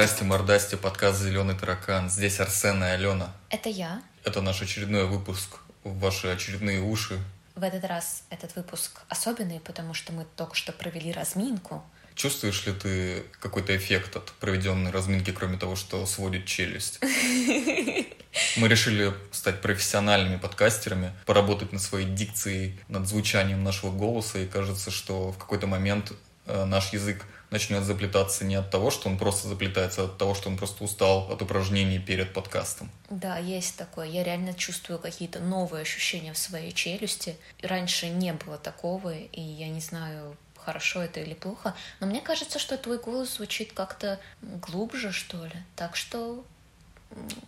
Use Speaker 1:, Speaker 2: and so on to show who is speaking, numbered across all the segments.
Speaker 1: Здрасте, мордасти, подкаст «Зеленый таракан». Здесь Арсен и Алена.
Speaker 2: Это я.
Speaker 1: Это наш очередной выпуск в ваши очередные уши.
Speaker 2: В этот раз этот выпуск особенный, потому что мы только что провели разминку.
Speaker 1: Чувствуешь ли ты какой-то эффект от проведенной разминки, кроме того, что сводит челюсть? Мы решили стать профессиональными подкастерами, поработать над своей дикцией, над звучанием нашего голоса, и кажется, что в какой-то момент э, наш язык начнет заплетаться не от того, что он просто заплетается, а от того, что он просто устал от упражнений перед подкастом.
Speaker 2: Да, есть такое. Я реально чувствую какие-то новые ощущения в своей челюсти. Раньше не было такого, и я не знаю, хорошо это или плохо, но мне кажется, что твой голос звучит как-то глубже, что ли. Так что...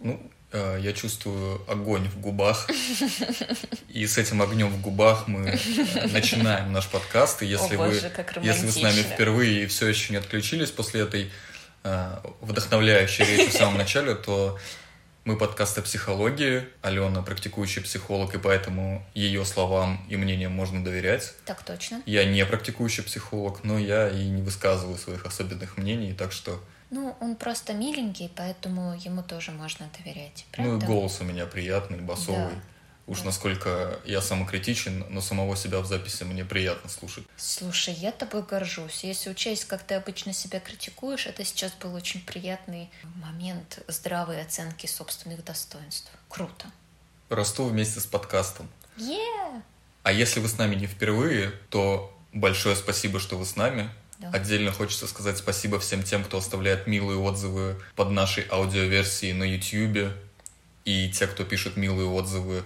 Speaker 1: Ну, я чувствую огонь в губах. И с этим огнем в губах мы э, начинаем наш подкаст. И если,
Speaker 2: О, боже,
Speaker 1: вы,
Speaker 2: как
Speaker 1: если вы с нами впервые и все еще не отключились после этой э, вдохновляющей речи в самом начале, то мы подкаст о психологии. Алена практикующий психолог, и поэтому ее словам и мнениям можно доверять.
Speaker 2: Так точно.
Speaker 1: Я не практикующий психолог, но я и не высказываю своих особенных мнений, так что...
Speaker 2: Ну, он просто миленький, поэтому ему тоже можно доверять.
Speaker 1: Ну и
Speaker 2: Правда?
Speaker 1: голос у меня приятный, басовый.
Speaker 2: Да.
Speaker 1: Уж
Speaker 2: Да.
Speaker 1: насколько я самокритичен, но самого себя в записи мне приятно слушать.
Speaker 2: Слушай, я тобой горжусь. Если учесть, как ты обычно себя критикуешь, это сейчас был очень приятный момент здравой оценки собственных достоинств. Круто.
Speaker 1: Расту вместе с подкастом.
Speaker 2: Yeah!
Speaker 1: А если вы с нами не впервые, то большое спасибо, что вы с нами.
Speaker 2: Да.
Speaker 1: Отдельно хочется сказать спасибо всем тем, кто оставляет милые отзывы под нашей аудиоверсией на YouTube. И те, кто пишет милые отзывы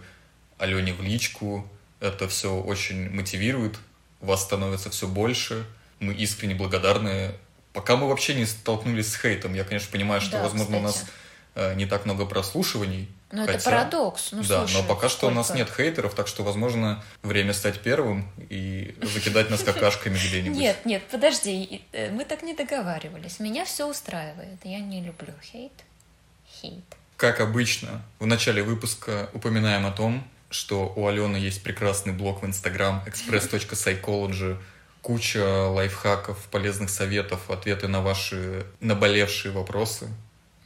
Speaker 1: Алене в личку. Это все очень мотивирует. Вас становится все больше. Мы искренне благодарны. Пока мы вообще не столкнулись с хейтом. Я, конечно, понимаю, что,
Speaker 2: Да,
Speaker 1: возможно, у нас
Speaker 2: кстати.
Speaker 1: э, не так много прослушиваний.
Speaker 2: Ну, это
Speaker 1: Хотя-
Speaker 2: парадокс. Ну,
Speaker 1: да,
Speaker 2: слушай,
Speaker 1: но пока что у нас
Speaker 2: сколько-
Speaker 1: нет хейтеров, так что, возможно, время стать первым и закидать нас какашками где-нибудь.
Speaker 2: Нет, нет, подожди, э, мы так не договаривались. Меня все устраивает. Я не люблю хейт. Хейт.
Speaker 1: Как обычно, в начале выпуска упоминаем о том, что у Алены есть прекрасный блог в Instagram express.psychology, куча лайфхаков, полезных советов, ответы на ваши наболевшие вопросы.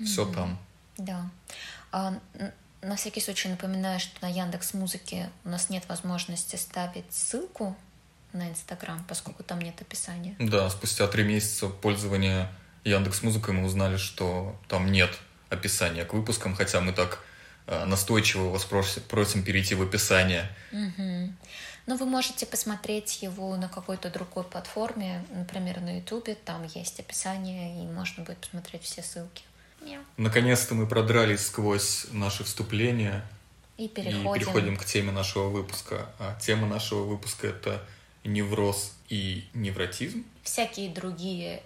Speaker 1: Все там.
Speaker 2: Да. А, на всякий случай напоминаю, что на Яндекс Музыке у нас нет возможности ставить ссылку на Инстаграм, поскольку там нет описания.
Speaker 1: Да, спустя три месяца пользования Яндекс Музыкой мы узнали, что там нет описания к выпускам, хотя мы так э, настойчиво вас проси- просим перейти в описание.
Speaker 2: Мгм. Но вы можете посмотреть его на какой-то другой платформе, например, на Ютубе, там есть описание, и можно будет посмотреть все ссылки.
Speaker 1: Наконец-то мы продрались сквозь наше вступление
Speaker 2: И
Speaker 1: и
Speaker 2: переходим.
Speaker 1: переходим к теме нашего выпуска. А тема нашего выпуска это невроз и невротизм.
Speaker 2: Всякие другие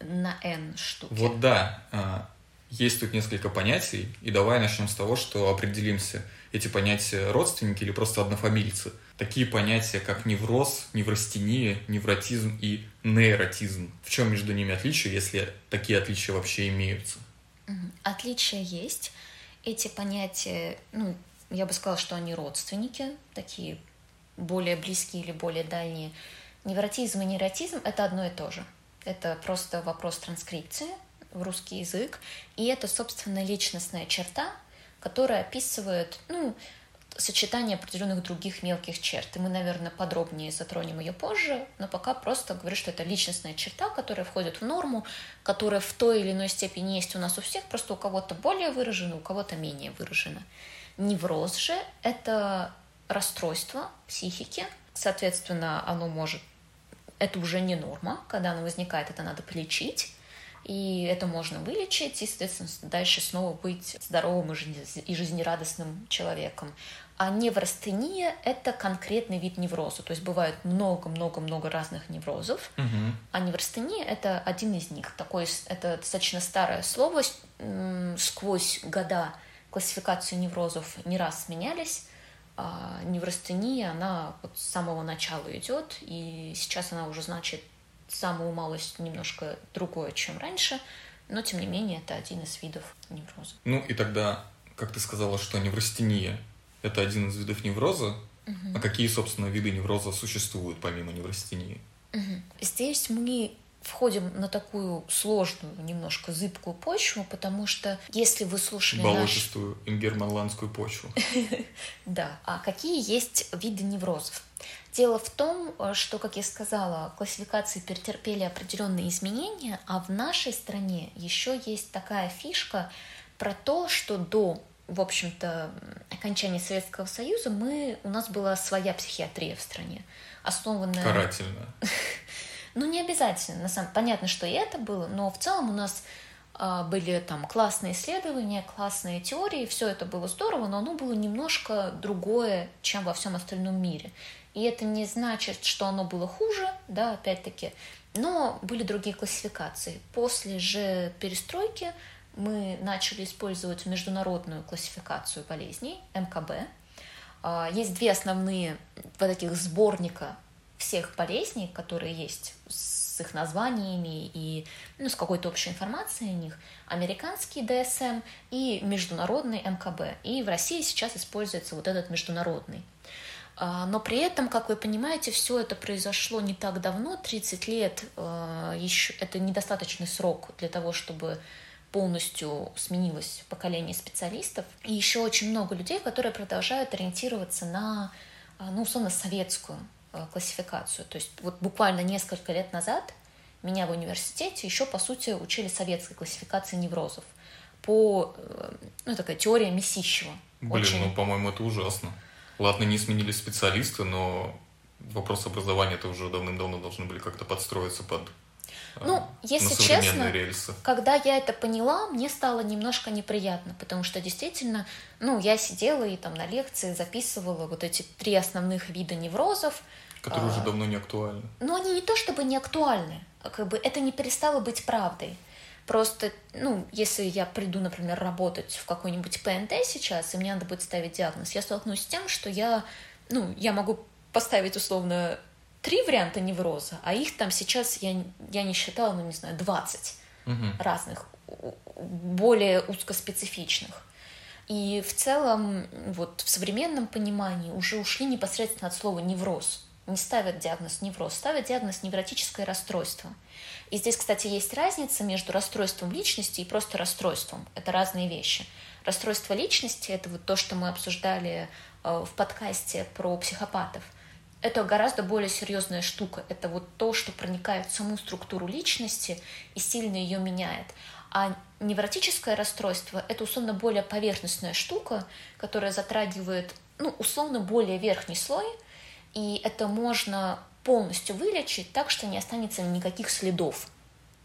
Speaker 2: на N штуки.
Speaker 1: Вот да, а, есть тут несколько понятий, и давай начнем с того, что определимся, эти понятия родственники или просто однофамильцы. Такие понятия, как невроз, неврастения, невротизм и нейротизм. В чем между ними отличие, если такие отличия вообще имеются?
Speaker 2: Отличия есть. Эти понятия, ну, я бы сказала, что они родственники, такие более близкие или более дальние. Невротизм и нейротизм — это одно и то же. Это просто вопрос транскрипции в русский язык. И это, собственно, личностная черта, которая описывает, ну, сочетание определенных других мелких черт. И мы, наверное, подробнее затронем ее позже, но пока просто говорю, что это личностная черта, которая входит в норму, которая в той или иной степени есть у нас у всех, просто у кого-то более выражена, у кого-то менее выражена. Невроз же — это расстройство психики, соответственно, оно может... Это уже не норма, когда оно возникает, это надо полечить, и это можно вылечить, и, соответственно, дальше снова быть здоровым и жизне- и жизнерадостным человеком. А неврастения — это конкретный вид невроза. То есть бывает много-много-много разных неврозов, а неврастения — это один из них. Такое, это достаточно старое слово. Сквозь года классификацию неврозов не раз менялись. А неврастения, она вот с самого начала идет, и сейчас она уже значит самую малость немножко другое, чем раньше, но тем не менее это один из видов невроза.
Speaker 1: Ну и тогда, как ты сказала, что неврастения – это один из видов невроза, а какие, собственно, виды невроза существуют помимо неврастении?
Speaker 2: Мгм. Здесь мы входим на такую сложную, немножко зыбкую почву, потому что если вы слушали
Speaker 1: Болотистую наш... ингерманландскую почву.
Speaker 2: Да. А какие есть виды неврозов? Дело в том, что, как я сказала, классификации претерпели определенные изменения, а в нашей стране еще есть такая фишка про то, что до в общем-то, окончания Советского Союза мы, у нас была своя психиатрия в стране, основанная...
Speaker 1: Карательная.
Speaker 2: Ну, не обязательно, на самом понятно, что и это было, но в целом у нас а, были там классные исследования, классные теории, все это было здорово, но оно было немножко другое, чем во всем остальном мире. И это не значит, что оно было хуже, да, опять-таки, но были другие классификации. После же перестройки мы начали использовать международную классификацию болезней, МКБ. А, есть две основные вот таких сборника всех болезней, которые есть с их названиями и ну, с какой-то общей информацией о них, американский ДСМ и международный МКБ. И в России сейчас используется вот этот международный. А, но при этом, как вы понимаете, все это произошло не так давно, 30 лет, а, еще это недостаточный срок для того, чтобы полностью сменилось поколение специалистов. И еще очень много людей, которые продолжают ориентироваться на, а, ну, условно, советскую Э, классификацию. То есть вот буквально несколько лет назад меня в университете еще, по сути, учили советской классификации неврозов по, э, ну, такая теория Месищева.
Speaker 1: Блин, Очень... ну, по-моему, это ужасно. Ладно, не сменились специалисты, но вопрос образования это уже давным-давно должны были как-то подстроиться под
Speaker 2: ну, а, если честно, рельсы. когда я это поняла, мне стало немножко неприятно, потому что действительно, ну, я сидела и там на лекции записывала вот эти три основных вида неврозов.
Speaker 1: Которые а, уже давно не актуальны.
Speaker 2: Ну, они не то чтобы не актуальны, а как бы это не перестало быть правдой. Просто, ну, если я приду, например, работать в какой-нибудь ПНТ сейчас, и мне надо будет ставить диагноз, я столкнусь с тем, что я, ну, я могу поставить условно три варианта невроза, а их там сейчас, я, я не считала, ну, не знаю, 20 угу. разных, более узкоспецифичных. И в целом, вот в современном понимании уже ушли непосредственно от слова невроз. Не ставят диагноз невроз, ставят диагноз невротическое расстройство. И здесь, кстати, есть разница между расстройством личности и просто расстройством. Это разные вещи. Расстройство личности — это вот то, что мы обсуждали э, в подкасте про психопатов — это гораздо более серьезная штука. Это вот то, что проникает в саму структуру личности и сильно ее меняет. А невротическое расстройство — это условно более поверхностная штука, которая затрагивает, ну, условно, более верхний слой, и это можно полностью вылечить так, что не останется никаких следов.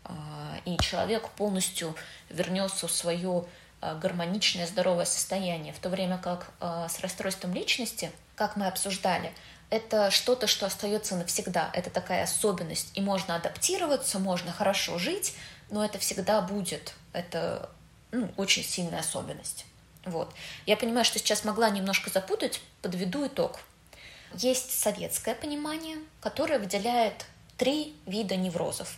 Speaker 2: А, и человек полностью вернется в свое а, гармоничное, здоровое состояние. В то время как а, с расстройством личности, как мы обсуждали, это что-то, что остается навсегда. Это такая особенность. И можно адаптироваться, можно хорошо жить, но это всегда будет. Это ну, очень сильная особенность. Вот. Я понимаю, что сейчас могла немножко запутать, подведу итог. Есть советское понимание, которое выделяет три вида неврозов.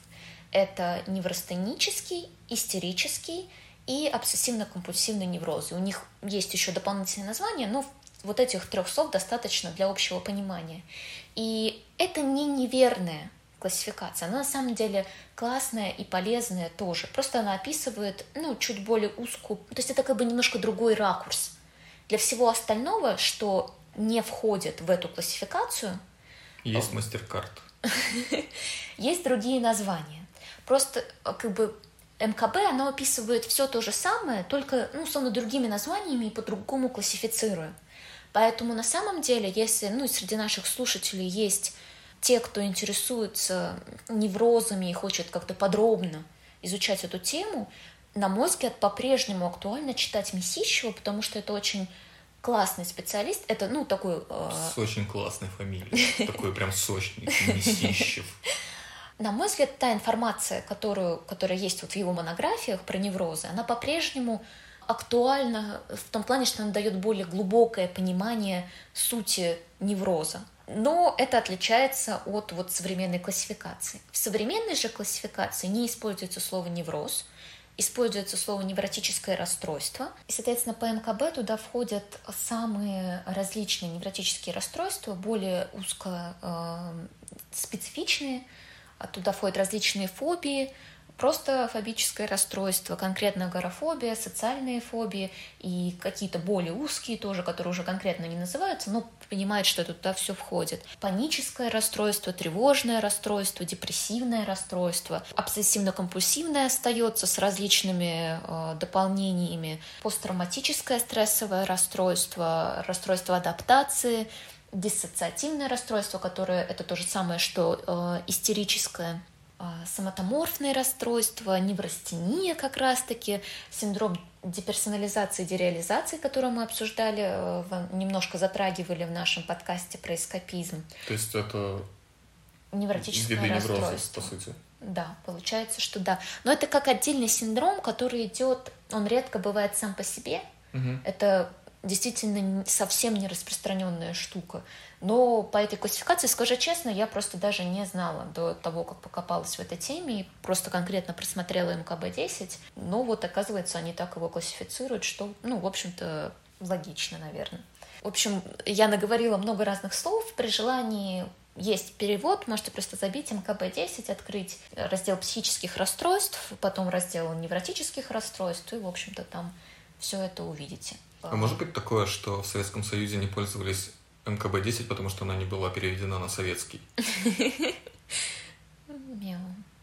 Speaker 2: Это невростенический, истерический и обсессивно-компульсивный неврозы. У них есть еще дополнительное название, но вот этих трех слов достаточно для общего понимания. И это не неверная классификация. Она на самом деле классная и полезная тоже. Просто она описывает ну, чуть более узкую... То есть это как бы немножко другой ракурс. Для всего остального, что не входит в эту классификацию...
Speaker 1: Есть мастер-карт.
Speaker 2: Есть другие названия. Просто как бы МКБ, оно описывает все то же самое, только, ну, условно, другими названиями и по-другому классифицируя. Поэтому на самом деле, если ну, среди наших слушателей есть те, кто интересуется неврозами и хочет как-то подробно изучать эту тему, на мой взгляд, по-прежнему актуально читать Месищева, потому что это очень классный специалист. Это, ну, такой...
Speaker 1: Э... С очень классной фамилией. Такой прям сочный Месищев.
Speaker 2: На мой взгляд, та информация, которую, которая есть вот в его монографиях про неврозы, она по-прежнему актуально в том плане, что она дает более глубокое понимание сути невроза. Но это отличается от вот современной классификации. В современной же классификации не используется слово невроз, используется слово невротическое расстройство. И, соответственно, по МКБ туда входят самые различные невротические расстройства, более узко э, специфичные, Туда входят различные фобии, просто фобическое расстройство, конкретно агорафобия, социальные фобии и какие-то более узкие тоже, которые уже конкретно не называются, но понимает, что туда все входит. Паническое расстройство, тревожное расстройство, депрессивное расстройство, обсессивно-компульсивное остается с различными э, дополнениями, посттравматическое стрессовое расстройство, расстройство адаптации, диссоциативное расстройство, которое это то же самое, что э, истерическое соматоморфные расстройства, неврастения как раз-таки, синдром деперсонализации и дереализации, который мы обсуждали, э, немножко затрагивали в нашем подкасте про эскапизм.
Speaker 1: То есть это
Speaker 2: невротическое
Speaker 1: виды
Speaker 2: расстройство.
Speaker 1: невроза, по сути.
Speaker 2: Да, получается, что да. Но это как отдельный синдром, который идет, он редко бывает сам по себе.
Speaker 1: Угу.
Speaker 2: Это действительно совсем не распространенная штука. Но по этой классификации, скажу честно, я просто даже не знала до того, как покопалась в этой теме, и просто конкретно просмотрела МКБ-10. Но вот, оказывается, они так его классифицируют, что, ну, в общем-то, логично, наверное. В общем, я наговорила много разных слов. При желании есть перевод, можете просто забить МКБ-10, открыть раздел психических расстройств, потом раздел невротических расстройств, и, в общем-то, там все это увидите.
Speaker 1: А может быть такое, что в Советском Союзе не пользовались МКБ-10, потому что она не была переведена на советский?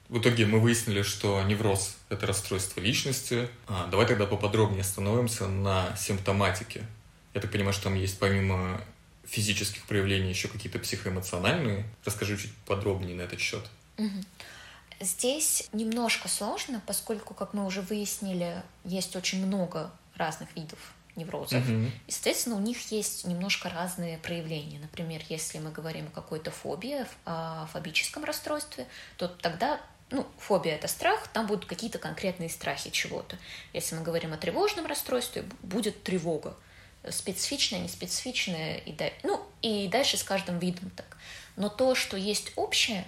Speaker 1: В итоге мы выяснили, что невроз – это расстройство личности. А, давай тогда поподробнее остановимся на симптоматике. Я так понимаю, что там есть помимо физических проявлений еще какие-то психоэмоциональные. Расскажи чуть подробнее на этот счет.
Speaker 2: Здесь немножко сложно, поскольку, как мы уже выяснили, есть очень много разных видов неврозов. И, соответственно, у них есть немножко разные проявления. Например, если мы говорим о какой-то фобии, о фобическом расстройстве, то тогда ну, фобия это страх, там будут какие-то конкретные страхи чего-то. Если мы говорим о тревожном расстройстве, будет тревога. Специфичная, неспецифичная, и, да- ну, и дальше с каждым видом так. Но то, что есть общее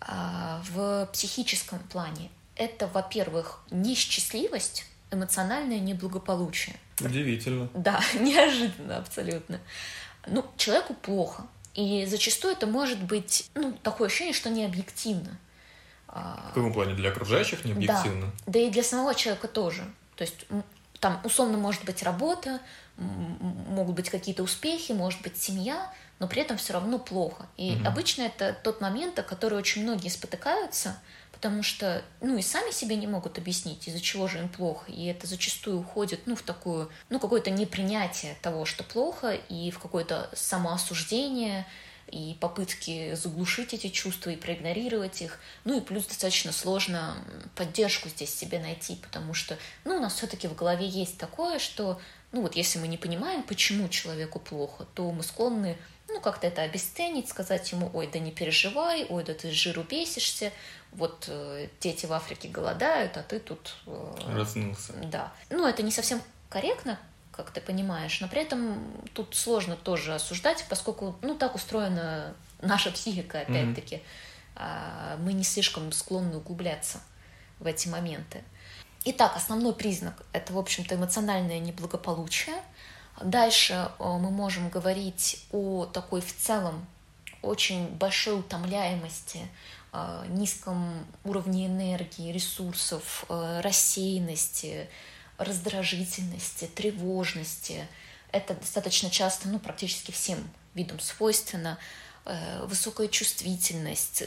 Speaker 2: а, в психическом плане, это, во-первых, несчастливость, эмоциональное неблагополучие.
Speaker 1: Удивительно.
Speaker 2: Да, неожиданно абсолютно. Ну, человеку плохо. И зачастую это может быть, ну, такое ощущение, что не объективно. А,
Speaker 1: В каком плане? Для окружающих не объективно?
Speaker 2: Да, да и для самого человека тоже. То есть там условно может быть работа, могут быть какие-то успехи, может быть семья, но при этом все равно плохо. И
Speaker 1: Мгм.
Speaker 2: обычно это тот момент, о который очень многие спотыкаются, потому что, ну, и сами себе не могут объяснить, из-за чего же им плохо. И это зачастую уходит, ну, в такую, ну, какое-то непринятие того, что плохо, и в какое-то самоосуждение, и попытки заглушить эти чувства и проигнорировать их. Ну и плюс достаточно сложно поддержку здесь себе найти, потому что, ну, у нас все-таки в голове есть такое, что, ну вот если мы не понимаем, почему человеку плохо, то мы склонны, ну, как-то это обесценить, сказать ему, ой, да не переживай, ой, да ты жиру бесишься, вот э, дети в Африке голодают, а ты тут... э,
Speaker 1: Разнылся.
Speaker 2: да. Ну, это не совсем корректно, как ты понимаешь, но при этом тут сложно тоже осуждать, поскольку, ну, так устроена наша психика, опять-таки. А, Мы не слишком склонны углубляться в эти моменты. Итак, основной признак – это, в общем-то, эмоциональное неблагополучие. Дальше э, мы можем говорить о такой в целом очень большой утомляемости, э, низком уровне энергии, ресурсов, э, рассеянности, раздражительности, тревожности. Это достаточно часто, ну, практически всем видам свойственно. Высокая чувствительность,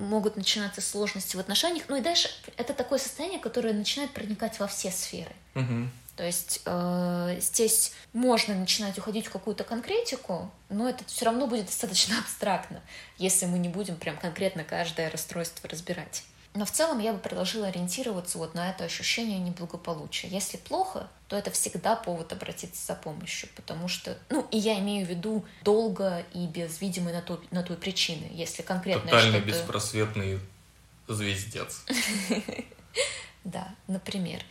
Speaker 2: могут начинаться сложности в отношениях. Ну и дальше это такое состояние, которое начинает проникать во все сферы.
Speaker 1: Мгм.
Speaker 2: То есть э, здесь можно начинать уходить в какую-то конкретику, но это все равно будет достаточно абстрактно, если мы не будем прям конкретно каждое расстройство разбирать. Но в целом я бы предложила ориентироваться вот на это ощущение неблагополучия. Если плохо, то это всегда повод обратиться за помощью, потому что, ну, и я имею в виду долго и без видимой на то, на той причины. Если конкретно
Speaker 1: Тотально
Speaker 2: что-то...
Speaker 1: беспросветный звездец.
Speaker 2: Да, например.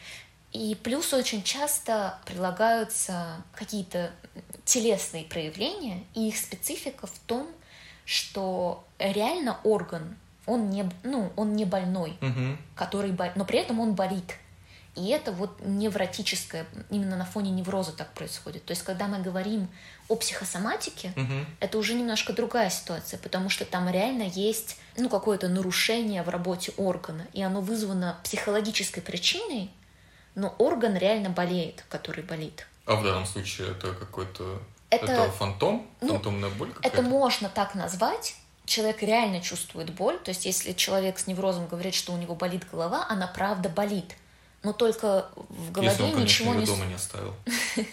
Speaker 2: И плюс очень часто прилагаются какие-то телесные проявления, и их специфика в том, что реально орган, он не, ну, он не больной,
Speaker 1: Мгм.
Speaker 2: который бол- но при этом он болит. И это вот невротическое, именно на фоне невроза так происходит. То есть, когда мы говорим о психосоматике,
Speaker 1: Мгм.
Speaker 2: это уже немножко другая ситуация, потому что там реально есть ну, какое-то нарушение в работе органа, и оно вызвано психологической причиной, но орган реально болеет, который болит.
Speaker 1: А в данном случае это какой-то...
Speaker 2: Это-
Speaker 1: Это, фантом?
Speaker 2: ну,
Speaker 1: Фантомная боль?
Speaker 2: Это можно так назвать. Человек реально чувствует боль. То есть, если человек с неврозом говорит, что у него болит голова, она правда болит. Но только в голове
Speaker 1: Если он, конечно,
Speaker 2: ничего не...
Speaker 1: дома не оставил.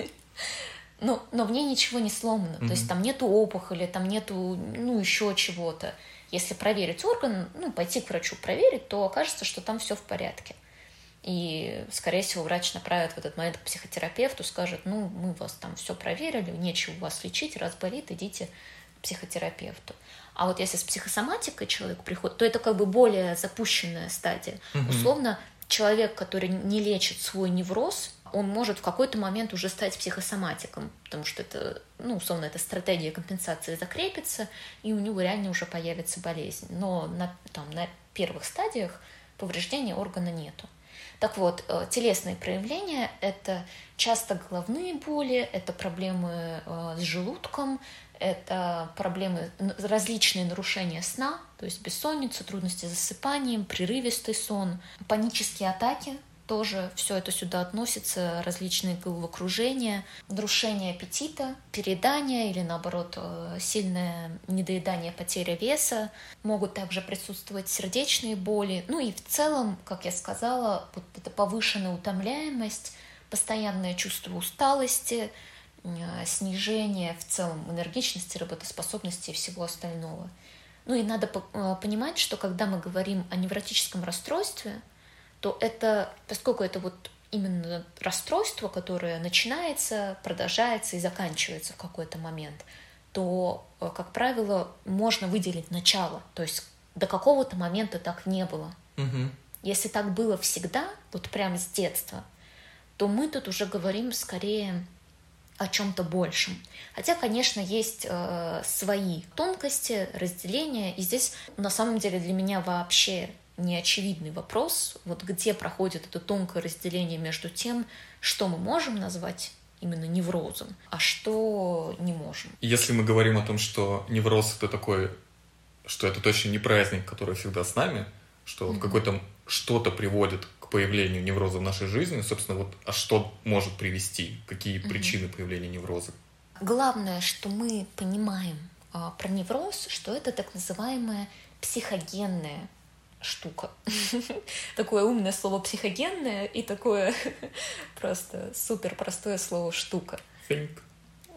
Speaker 2: Но, но в ней ничего не сломано. То есть там нету опухоли, там нету, ну, еще чего-то. Если проверить орган, ну, пойти к врачу проверить, то окажется, что там все в порядке. И, скорее всего, врач направит в этот момент к психотерапевту, скажет, ну, мы вас там все проверили, нечего вас лечить, раз болит, идите к психотерапевту. А вот если с психосоматикой человек приходит, то это как бы более запущенная стадия.
Speaker 1: Мгм.
Speaker 2: Условно, человек, который не лечит свой невроз, он может в какой-то момент уже стать психосоматиком, потому что это, ну, условно, эта стратегия компенсации закрепится, и у него реально уже появится болезнь. Но на, там, на первых стадиях повреждения органа нету. Так вот, э, телесные проявления – это часто головные боли, это проблемы э, с желудком, это проблемы, различные нарушения сна, то есть бессонница, трудности с засыпанием, прерывистый сон, панические атаки, тоже все это сюда относится, различные головокружения, нарушение аппетита, переедание или наоборот э, сильное недоедание, потеря веса. Могут также присутствовать сердечные боли. Ну и в целом, как я сказала, вот эта повышенная утомляемость, постоянное чувство усталости, э, снижение в целом энергичности, работоспособности и всего остального. Ну и надо э, понимать, что когда мы говорим о невротическом расстройстве, то это, поскольку это вот именно расстройство, которое начинается, продолжается и заканчивается в какой-то момент, то, э, как правило, можно выделить начало. То есть до какого-то момента так не было.
Speaker 1: Мгм.
Speaker 2: Если так было всегда, вот прям с детства, то мы тут уже говорим скорее о чем-то большем. Хотя, конечно, есть э, свои тонкости, разделения, и здесь на самом деле для меня вообще не очевидный вопрос, вот где проходит это тонкое разделение между тем, что мы можем назвать именно неврозом, а что не можем.
Speaker 1: Если мы говорим о том, что невроз это такой, что это точно не праздник, который всегда с нами, что вот
Speaker 2: Мгм.
Speaker 1: какой-то что-то приводит к появлению невроза в нашей жизни, собственно, вот, а что может привести, какие
Speaker 2: Мгм.
Speaker 1: причины появления невроза?
Speaker 2: Главное, что мы понимаем а, про невроз, что это так называемая психогенная штука. Такое умное слово психогенное и такое просто супер простое слово штука.
Speaker 1: Think.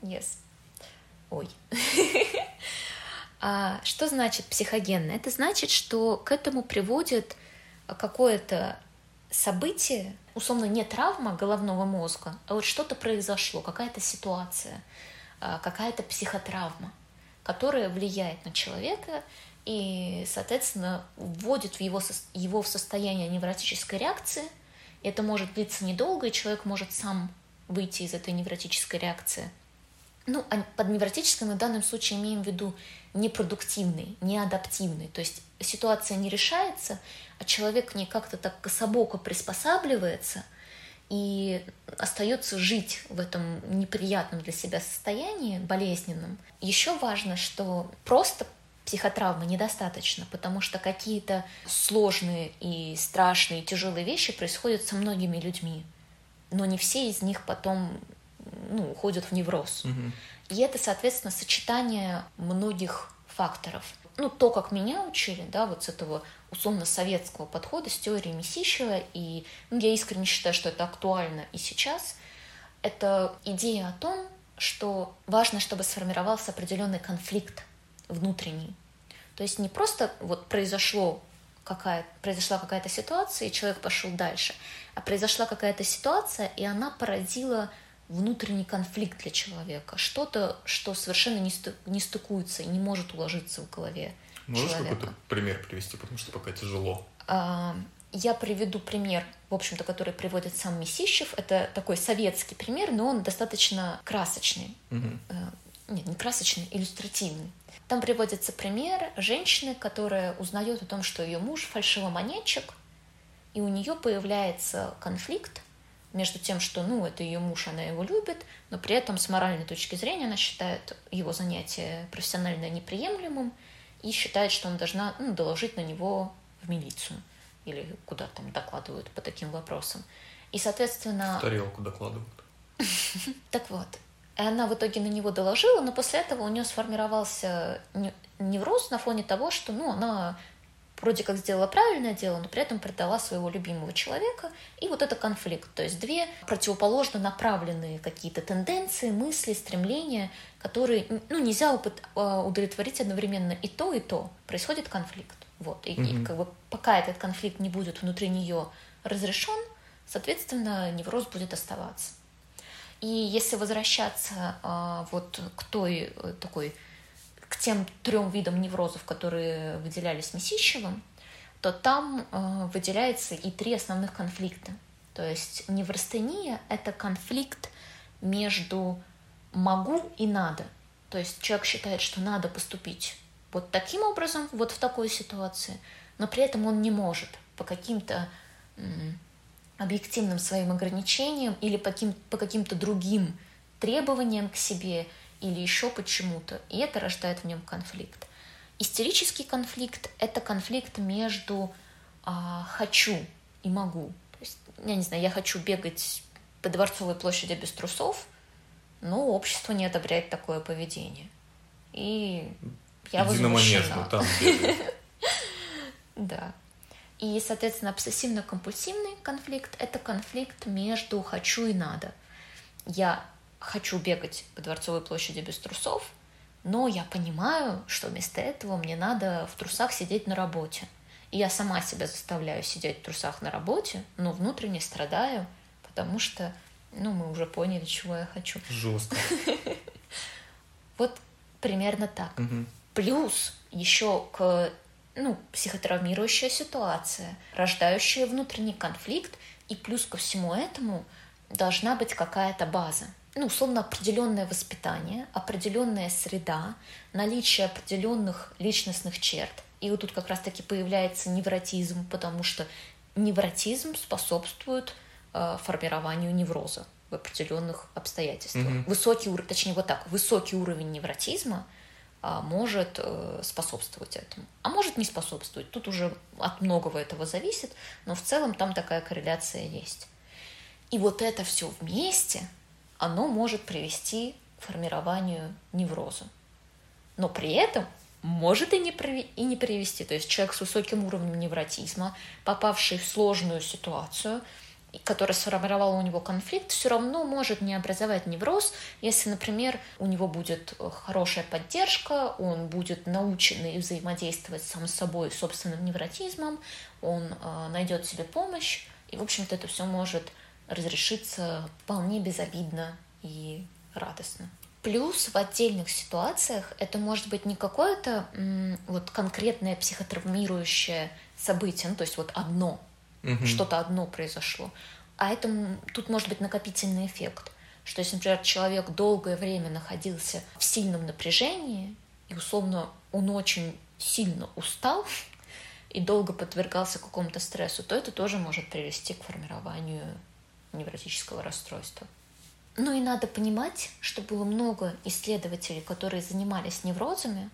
Speaker 2: Yes. Ой. А что значит психогенно? Это значит, что к этому приводит какое-то событие, условно не травма головного мозга, а вот что-то произошло, какая-то ситуация, а, какая-то психотравма, которая влияет на человека и, соответственно, вводит в его, его в состояние невротической реакции. Это может длиться недолго, и человек может сам выйти из этой невротической реакции. Ну, а под невротической мы в данном случае имеем в виду непродуктивный, неадаптивный. То есть ситуация не решается, а человек к ней как-то так кособоко приспосабливается и остается жить в этом неприятном для себя состоянии, болезненном. Еще важно, что просто психотравмы недостаточно, потому что какие-то сложные и страшные, тяжелые вещи происходят со многими людьми, но не все из них потом ну, уходят в невроз.
Speaker 1: Мгм.
Speaker 2: И это, соответственно, сочетание многих факторов. Ну, то, как меня учили, да, вот с этого условно-советского подхода, с теорией Месищева, и ну, я искренне считаю, что это актуально и сейчас, это идея о том, что важно, чтобы сформировался определенный конфликт внутренний. То есть не просто вот произошло какая, произошла какая-то ситуация, и человек пошел дальше, а произошла какая-то ситуация, и она породила внутренний конфликт для человека, что-то, что совершенно не, сту- не стыкуется и не может уложиться в голове
Speaker 1: Можешь какой-то пример привести, потому что пока тяжело.
Speaker 2: А, Я приведу пример, в общем-то, который приводит сам Месищев. Это такой советский пример, но он достаточно красочный. Э, Нет, не красочный, иллюстративный. Там приводится пример женщины, которая узнает о том, что ее муж фальшивомонетчик, и у нее появляется конфликт между тем, что, ну, это ее муж, она его любит, но при этом с моральной точки зрения она считает его занятие профессионально неприемлемым и считает, что она должна ну, доложить на него в милицию или куда там докладывают по таким вопросам. И, соответственно...
Speaker 1: В тарелку докладывают.
Speaker 2: Так вот, и она в итоге на него доложила, но после этого у нее сформировался невроз на фоне того, что ну, она вроде как сделала правильное дело, но при этом предала своего любимого человека. И вот это конфликт. То есть две противоположно направленные какие-то тенденции, мысли, стремления, которые ну, нельзя а, удовлетворить одновременно и то, и то. Происходит конфликт. Вот. И, mm-hmm. и как бы пока этот конфликт не будет внутри нее разрешен, соответственно, невроз будет оставаться. И если возвращаться а, вот к той э, такой к тем трем видам неврозов, которые выделялись Месищевым, то там э, выделяется и три основных конфликта. То есть неврастения — это конфликт между «могу» и «надо». То есть человек считает, что надо поступить вот таким образом, вот в такой ситуации, но при этом он не может по каким-то объективным своим ограничениям или по, каким- по каким-то другим требованиям к себе – или еще почему-то, и это рождает в нем конфликт. Истерический конфликт — это конфликт между а, «хочу» и «могу». То есть, я не знаю, я хочу бегать по Дворцовой площади без трусов, но общество не одобряет такое поведение. И я Иди возмущена. там Да. И, соответственно, обсессивно-компульсивный конфликт — это конфликт между «хочу» и «надо». Я хочу бегать по Дворцовой площади без трусов, но я понимаю, что вместо этого мне надо в трусах сидеть на работе. И я сама себя заставляю сидеть в трусах на работе, но внутренне страдаю, потому что, ну, мы уже поняли, чего я хочу.
Speaker 1: Жестко.
Speaker 2: Вот примерно так. Плюс еще к ну, психотравмирующая ситуация, рождающая внутренний конфликт, и плюс ко всему этому должна быть какая-то база ну, условно, определенное воспитание, определенная среда, наличие определенных личностных черт. И вот тут как раз-таки появляется невротизм, потому что невротизм способствует э, формированию невроза в определенных обстоятельствах. Mm-hmm. Высокий уровень, точнее вот так, высокий уровень невротизма может э, способствовать этому, а может не способствовать. Тут уже от многого этого зависит, но в целом там такая корреляция есть. И вот это все вместе оно может привести к формированию невроза. Но при этом может и не, и не привести. То есть человек с высоким уровнем невротизма, попавший в сложную ситуацию, которая сформировала у него конфликт, все равно может не образовать невроз, если, например, у него будет хорошая поддержка, он будет наученный взаимодействовать сам с собой, собственным невротизмом, он э, найдет себе помощь, и, в общем-то, это все может разрешиться вполне безобидно и радостно. Плюс в отдельных ситуациях это может быть не какое-то вот конкретное психотравмирующее событие, ну то есть вот одно, угу. что-то одно произошло, а это тут может быть накопительный эффект, что если, например, человек долгое время находился в сильном напряжении и условно он очень сильно устал и долго подвергался какому-то стрессу, то это тоже может привести к формированию невротического расстройства. Ну и надо понимать, что было много исследователей, которые занимались неврозами,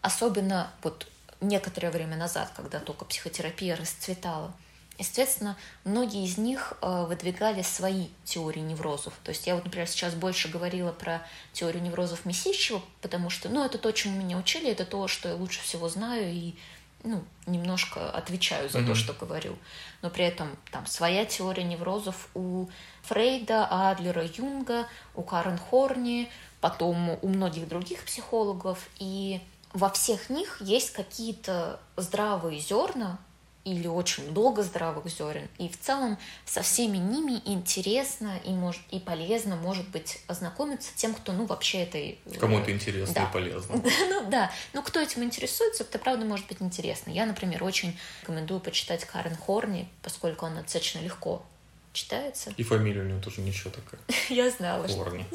Speaker 2: особенно вот некоторое время назад, когда только психотерапия расцветала. Естественно, многие из них э, выдвигали свои теории неврозов. То есть я вот, например, сейчас больше говорила про теорию неврозов Месищева, потому что, ну, это то, чему меня учили, это то, что я лучше всего знаю, и ну, немножко отвечаю за mm-hmm. то, что говорю. Но при этом там своя теория неврозов у Фрейда, Адлера, Юнга, у Карен Хорни, потом у многих других психологов. И во всех них есть какие-то здравые зерна, или очень много здравых зерен. И в целом со всеми ними интересно и, может, и полезно, может быть, ознакомиться тем, кто, ну, вообще это...
Speaker 1: Кому это интересно да. и полезно.
Speaker 2: ну, да. Ну, кто этим интересуется, это, правда, может быть интересно. Я, например, очень рекомендую почитать Карен Хорни, поскольку она достаточно легко читается.
Speaker 1: И фамилия у нее тоже ничего такая.
Speaker 2: Я знала.
Speaker 1: Хорни.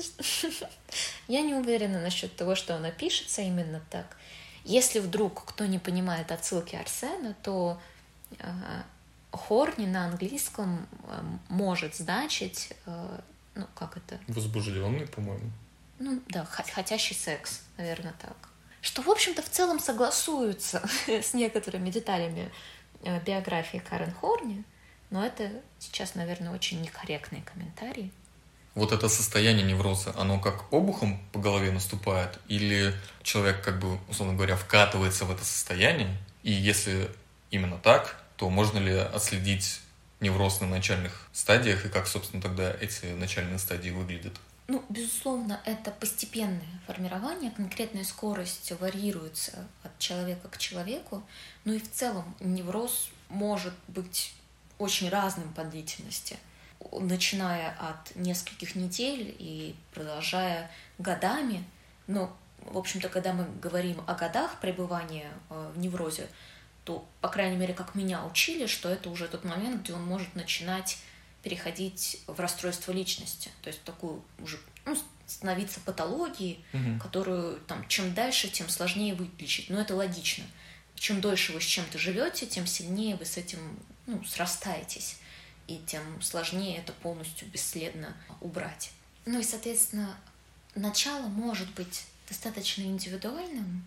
Speaker 2: Я не уверена насчет того, что она пишется именно так. Если вдруг кто не понимает отсылки Арсена, то Хорни на английском э, может значить, э, ну, как это?
Speaker 1: Возбужденный, по-моему.
Speaker 2: Ну, да, хотящий секс, наверное, так. Что, в общем-то, в целом согласуется с некоторыми деталями э, биографии Карен Хорни, но это сейчас, наверное, очень некорректный комментарий.
Speaker 1: Вот это состояние невроза, оно как обухом по голове наступает, или человек, как бы, условно говоря, вкатывается в это состояние, и если именно так, то можно ли отследить невроз на начальных стадиях и как, собственно, тогда эти начальные стадии выглядят?
Speaker 2: Ну, безусловно, это постепенное формирование, конкретная скорость варьируется от человека к человеку, но и в целом невроз может быть очень разным по длительности, начиная от нескольких недель и продолжая годами, но, в общем-то, когда мы говорим о годах пребывания э, в неврозе, то, по крайней мере, как меня учили, что это уже тот момент, где он может начинать переходить в расстройство личности, то есть такую уже ну, становиться патологией, угу. которую там чем дальше, тем сложнее вылечить. Но это логично. Чем дольше вы с чем-то живете, тем сильнее вы с этим ну, срастаетесь, и тем сложнее это полностью бесследно убрать. Ну и, соответственно, начало может быть достаточно индивидуальным,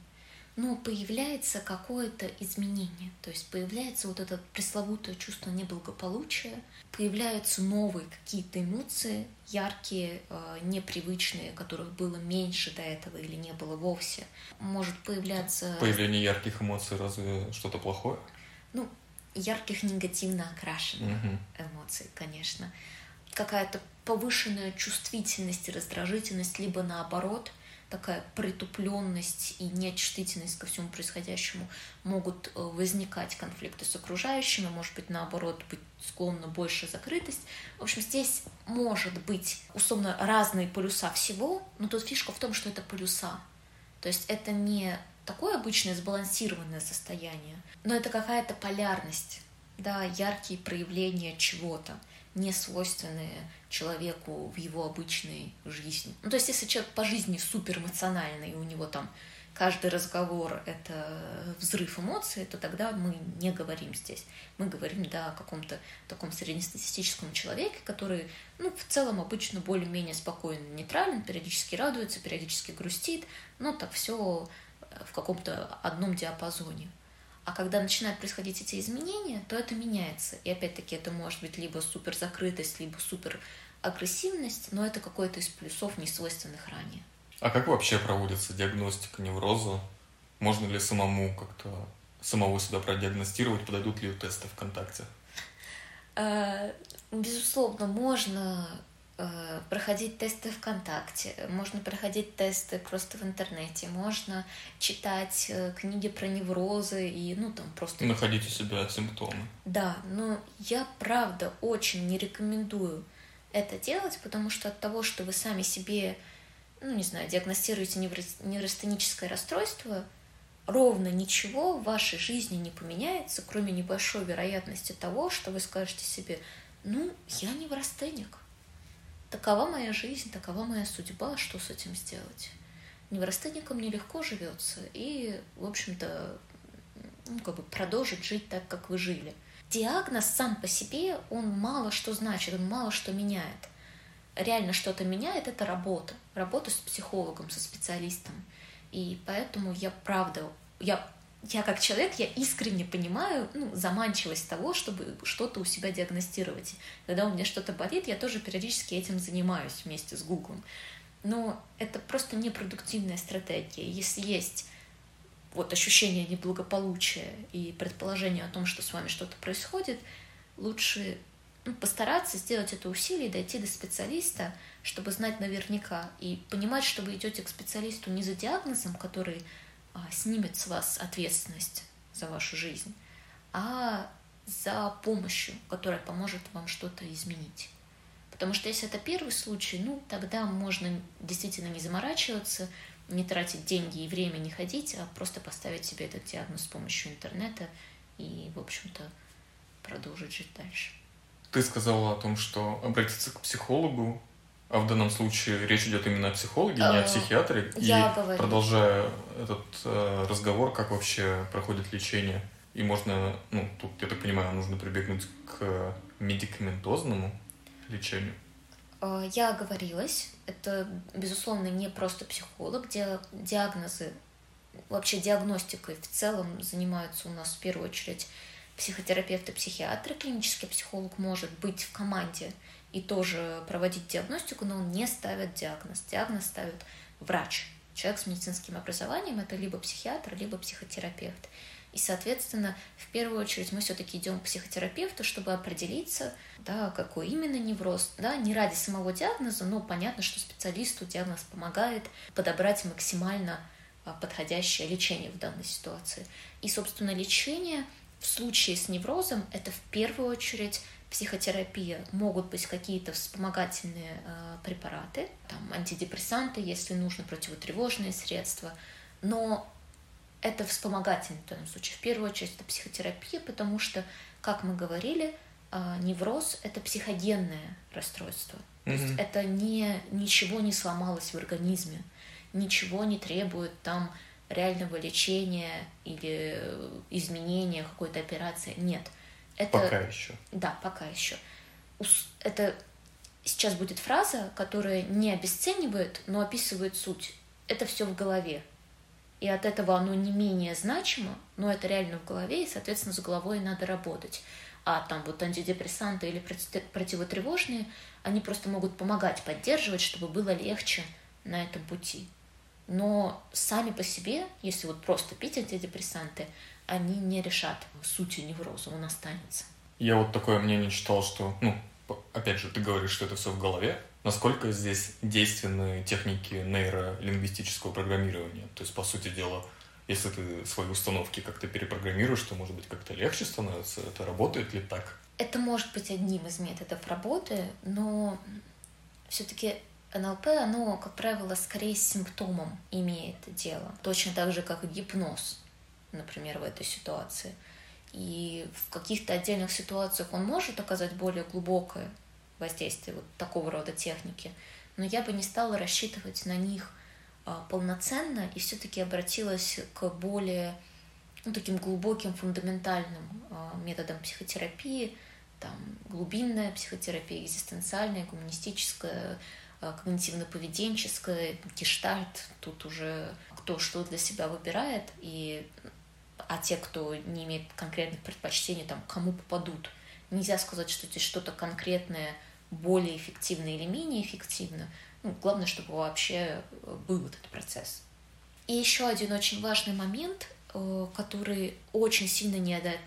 Speaker 2: но появляется какое-то изменение, то есть появляется вот это пресловутое чувство неблагополучия, появляются новые какие-то эмоции, яркие, э, непривычные, которых было меньше до этого или не было вовсе. Может появляться...
Speaker 1: Появление ярких эмоций разве что-то плохое?
Speaker 2: Ну, ярких негативно окрашенных угу. эмоций, конечно. Какая-то повышенная чувствительность и раздражительность, либо наоборот – такая притупленность и нечувствительность ко всему происходящему могут э, возникать конфликты с окружающими, может быть, наоборот, быть склонна больше закрытость. В общем, здесь может быть, условно, разные полюса всего, но тут фишка в том, что это полюса. То есть это не такое обычное сбалансированное состояние, но это какая-то полярность, да, яркие проявления чего-то не свойственные человеку в его обычной жизни. Ну, то есть, если человек по жизни супер эмоциональный, и у него там каждый разговор — это взрыв эмоций, то тогда мы не говорим здесь. Мы говорим, да, о каком-то таком среднестатистическом человеке, который, ну, в целом обычно более-менее спокойно, нейтрален, периодически радуется, периодически грустит, но так все в каком-то одном диапазоне. А когда начинают происходить эти изменения, то это меняется. И опять-таки это может быть либо супер закрытость, либо супер агрессивность, но это какой-то из плюсов, не свойственных ранее.
Speaker 1: А как вообще проводится диагностика невроза? Можно ли самому как-то самого себя продиагностировать? Подойдут ли тесты ВКонтакте?
Speaker 2: Э, безусловно, можно проходить тесты ВКонтакте, можно проходить тесты просто в интернете, можно читать э, книги про неврозы и, ну, там просто...
Speaker 1: Находить у себя симптомы.
Speaker 2: Да, но я, правда, очень не рекомендую это делать, потому что от того, что вы сами себе, ну, не знаю, диагностируете неврастеническое расстройство, ровно ничего в вашей жизни не поменяется, кроме небольшой вероятности того, что вы скажете себе, ну, я неврастеник, Такова моя жизнь, такова моя судьба, что с этим сделать? Неврастенникам нелегко живется, и, в общем-то, ну, как бы продолжить жить так, как вы жили. Диагноз сам по себе, он мало что значит, он мало что меняет. Реально что-то меняет — это работа. Работа с психологом, со специалистом. И поэтому я правда, я я как человек, я искренне понимаю ну, заманчивость того, чтобы что-то у себя диагностировать. Когда у меня что-то болит, я тоже периодически этим занимаюсь вместе с Гуглом. Но это просто непродуктивная стратегия. Если есть вот ощущение неблагополучия и предположение о том, что с вами что-то происходит, лучше ну, постараться сделать это усилие, дойти до специалиста, чтобы знать наверняка и понимать, что вы идете к специалисту не за диагнозом, который снимет с вас ответственность за вашу жизнь, а за помощью, которая поможет вам что-то изменить. Потому что если это первый случай, ну, тогда можно действительно не заморачиваться, не тратить деньги и время не ходить, а просто поставить себе этот диагноз с помощью интернета и, в общем-то, продолжить жить дальше.
Speaker 1: Ты сказала о том, что обратиться к психологу а в данном случае речь идет именно о психологе, не о э, психиатре.
Speaker 2: Я
Speaker 1: и
Speaker 2: говорю.
Speaker 1: продолжая этот э, разговор, как вообще проходит лечение И можно, ну, тут, я так понимаю, нужно прибегнуть к медикаментозному лечению.
Speaker 2: Э, я оговорилась. Это, безусловно, не просто психолог. Диагнозы, вообще диагностикой в целом занимаются у нас в первую очередь психотерапевты, психиатры. Клинический психолог может быть в команде и тоже проводить диагностику, но он не ставит диагноз. Диагноз ставит врач. Человек с медицинским образованием – это либо психиатр, либо психотерапевт. И, соответственно, в первую очередь мы все-таки идем к психотерапевту, чтобы определиться, да, какой именно невроз, да, не ради самого диагноза, но понятно, что специалисту диагноз помогает подобрать максимально а, подходящее лечение в данной ситуации. И, собственно, лечение в случае с неврозом это в первую очередь психотерапия, могут быть какие-то вспомогательные э, препараты, там, антидепрессанты, если нужно, противотревожные средства, но это вспомогательный в данном случае. В первую очередь это психотерапия, потому что, как мы говорили, э, невроз — это психогенное расстройство. Mm-hmm. То есть это не, ничего не сломалось в организме, ничего не требует там реального лечения или изменения какой-то операции. Нет.
Speaker 1: Это, пока еще.
Speaker 2: Да, пока еще. Это сейчас будет фраза, которая не обесценивает, но описывает суть. Это все в голове. И от этого оно не менее значимо, но это реально в голове, и, соответственно, с головой надо работать. А там вот антидепрессанты или противотревожные, они просто могут помогать, поддерживать, чтобы было легче на этом пути. Но сами по себе, если вот просто пить антидепрессанты, они не решат сути невроза, он останется.
Speaker 1: Я вот такое мнение читал, что, ну, опять же, ты говоришь, что это все в голове. Насколько здесь действенны техники нейролингвистического программирования? То есть, по сути дела, если ты свои установки как-то перепрограммируешь, то, может быть, как-то легче становится? Это работает ли так?
Speaker 2: Это может быть одним из методов работы, но все-таки НЛП, оно, как правило, скорее с симптомом имеет дело. Точно так же, как и гипноз, например, в этой ситуации. И в каких-то отдельных ситуациях он может оказать более глубокое воздействие вот такого рода техники, но я бы не стала рассчитывать на них а, полноценно и все-таки обратилась к более ну, таким глубоким, фундаментальным а, методам психотерапии, там глубинная психотерапия, экзистенциальная, гуманистическая, Э, когнитивно-поведенческое, гештальт, тут уже кто что для себя выбирает, и, а те, кто не имеет конкретных предпочтений, там, кому попадут. Нельзя сказать, что здесь что-то конкретное более эффективно или менее эффективно. Ну, главное, чтобы вообще э, был этот процесс. И еще один очень важный момент, э, который очень сильно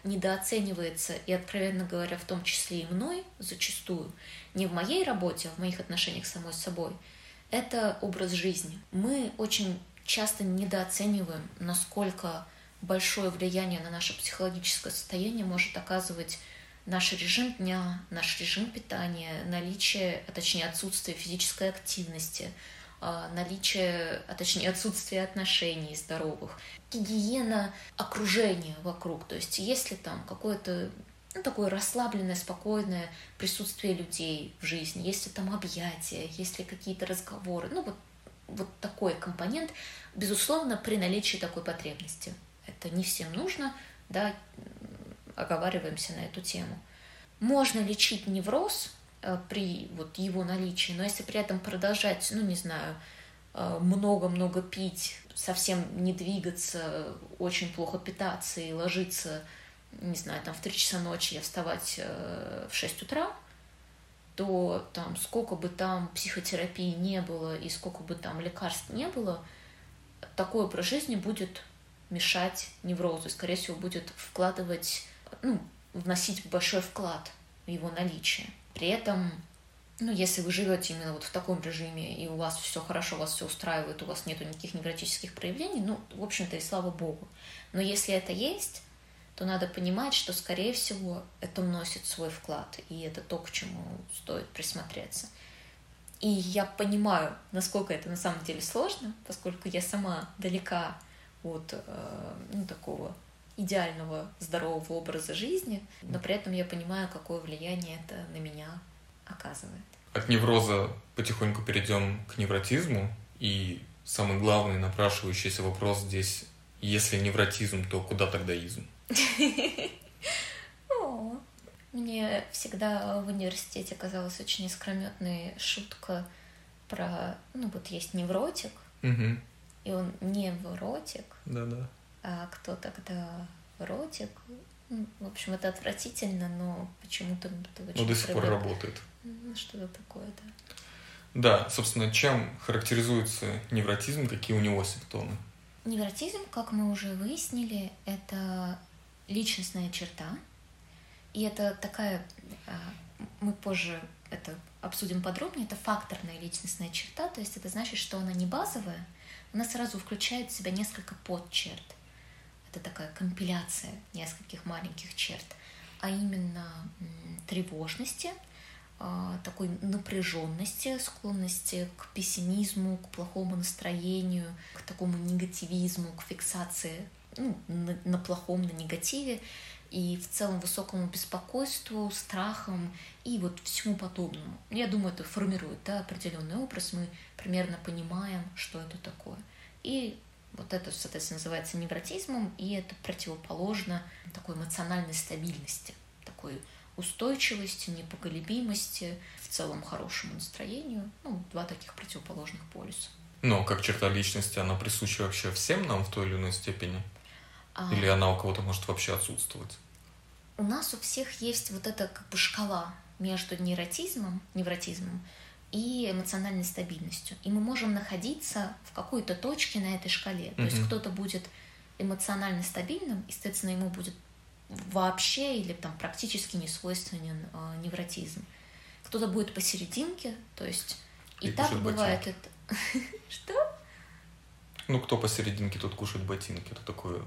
Speaker 2: недооценивается, и, откровенно говоря, в том числе и мной зачастую – не в моей работе, а в моих отношениях с самой собой, это образ жизни. Мы очень часто недооцениваем, насколько большое влияние на наше психологическое состояние может оказывать наш режим дня, наш режим питания, наличие, а точнее отсутствие физической активности, а, наличие, а точнее отсутствие отношений здоровых, гигиена окружения вокруг. То есть если там какое-то ну, такое расслабленное, спокойное присутствие людей в жизни, если там объятия, если какие-то разговоры, ну вот, вот такой компонент, безусловно, при наличии такой потребности. Это не всем нужно, да, оговариваемся на эту тему. Можно лечить невроз э, при вот его наличии, но если при этом продолжать, ну не знаю, э, много-много пить, совсем не двигаться, очень плохо питаться и ложиться не знаю, там в 3 часа ночи я вставать э, в 6 утра, то там сколько бы там психотерапии не было и сколько бы там лекарств не было, такой образ жизни будет мешать неврозу, скорее всего, будет вкладывать, ну, вносить большой вклад в его наличие. При этом, ну, если вы живете именно вот в таком режиме, и у вас все хорошо, вас все устраивает, у вас нету никаких невротических проявлений, ну, в общем-то, и слава богу. Но если это есть, то надо понимать, что, скорее всего, это вносит свой вклад, и это то, к чему стоит присмотреться. И я понимаю, насколько это на самом деле сложно, поскольку я сама далека от э, ну, такого идеального здорового образа жизни, но при этом я понимаю, какое влияние это на меня оказывает.
Speaker 1: От невроза потихоньку перейдем к невротизму. И самый главный напрашивающийся вопрос здесь Если невротизм, то куда тогда изм?
Speaker 2: Мне всегда в университете казалась очень искрометная шутка про, ну вот есть невротик. И он невротик,
Speaker 1: Да-да.
Speaker 2: а кто тогда ротик? Ну, В общем, это отвратительно, но почему-то это очень
Speaker 1: Ну, до сих пор
Speaker 2: привык.
Speaker 1: работает.
Speaker 2: Ну, Что-то такое, да.
Speaker 1: Да, собственно, чем характеризуется невротизм, какие у него симптомы?
Speaker 2: Невротизм, как мы уже выяснили, это личностная черта. И это такая, а, мы позже это обсудим подробнее, это факторная личностная черта, то есть это значит, что она не базовая, она сразу включает в себя несколько подчерт. Это такая компиляция нескольких маленьких черт, а именно тревожности, а, такой напряженности, склонности к пессимизму, к плохому настроению, к такому негативизму, к фиксации ну, на, на плохом, на негативе и в целом высокому беспокойству, страхам и вот всему подобному. Я думаю, это формирует да, определенный образ, мы примерно понимаем, что это такое. И вот это, соответственно, называется невротизмом, и это противоположно такой эмоциональной стабильности, такой устойчивости, непоколебимости, в целом хорошему настроению. Ну, два таких противоположных полюса.
Speaker 1: Но как черта личности, она присуща вообще всем нам в той или иной степени?
Speaker 2: А
Speaker 1: Или она у кого-то может вообще отсутствовать?
Speaker 2: у нас у всех есть вот эта как бы шкала между нейротизмом, невротизмом и эмоциональной стабильностью. И мы можем находиться в какой-то точке на этой шкале. То есть кто-то будет эмоционально стабильным, естественно, ему будет вообще или там практически не свойственен э, невротизм. Кто-то будет посерединке, то есть и,
Speaker 1: И
Speaker 2: так бывает это. Что?
Speaker 1: Ну, кто посерединке, тот кушает ботинки. Это такое...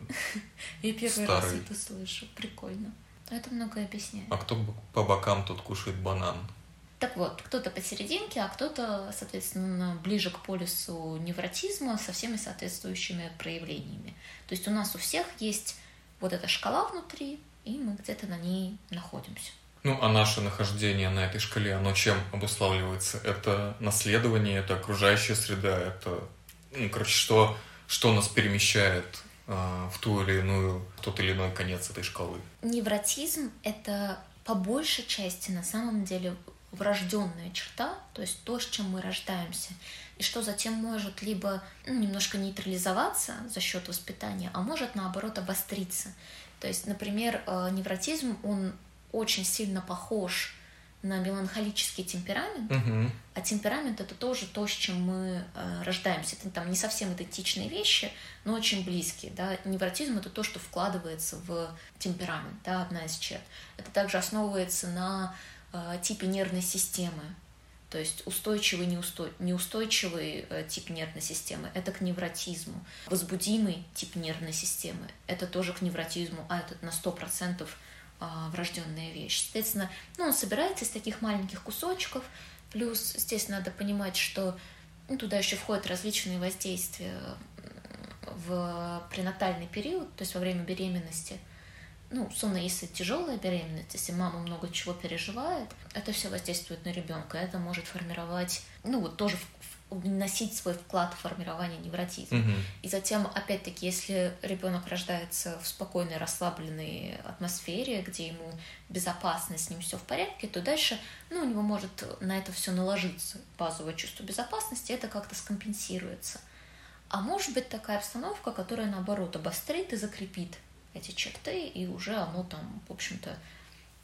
Speaker 2: Я первый раз
Speaker 1: Старый.
Speaker 2: это слышу. Прикольно. Это многое объясняет.
Speaker 1: А кто по бокам, тот кушает банан.
Speaker 2: Так вот, кто-то посерединке, а кто-то, соответственно, ближе к полюсу невротизма со всеми соответствующими проявлениями. То есть у нас у всех есть вот эта шкала внутри, и мы где-то на ней находимся.
Speaker 1: Ну, а наше нахождение на этой шкале, оно чем обуславливается? Это наследование, это окружающая среда, это, ну, короче, что, что нас перемещает а, в ту или иную, в тот или иной конец этой шкалы?
Speaker 2: Невротизм — это по большей части на самом деле врожденная черта, то есть то, с чем мы рождаемся, и что затем может либо ну, немножко нейтрализоваться за счет воспитания, а может наоборот обостриться. То есть, например, э, невротизм, он очень сильно похож на меланхолический темперамент,
Speaker 1: Угу.
Speaker 2: а темперамент это тоже то, с чем мы э, рождаемся. Это там не совсем идентичные вещи, но очень близкие. Да? Невротизм это то, что вкладывается в темперамент, да, одна из черт. Это также основывается на э, типе нервной системы. То есть устойчивый, неустой, неустойчивый э, тип нервной системы – это к невротизму. Возбудимый тип нервной системы – это тоже к невротизму, а это на 100% а, врожденная вещь. Соответственно, ну, он собирается из таких маленьких кусочков, плюс здесь надо понимать, что ну, туда еще входят различные воздействия в пренатальный период, то есть во время беременности. Ну, условно, если тяжелая беременность, если мама много чего переживает, это все воздействует на ребенка. Это может формировать, ну, вот тоже вносить свой вклад в формирование невротизма.
Speaker 1: Угу.
Speaker 2: И затем, опять-таки, если ребенок рождается в спокойной, расслабленной атмосфере, где ему безопасно, с ним все в порядке, то дальше ну, у него может на это все наложиться базовое чувство безопасности, это как-то скомпенсируется. А может быть такая обстановка, которая наоборот обострит и закрепит эти черты, и уже оно там, в общем-то,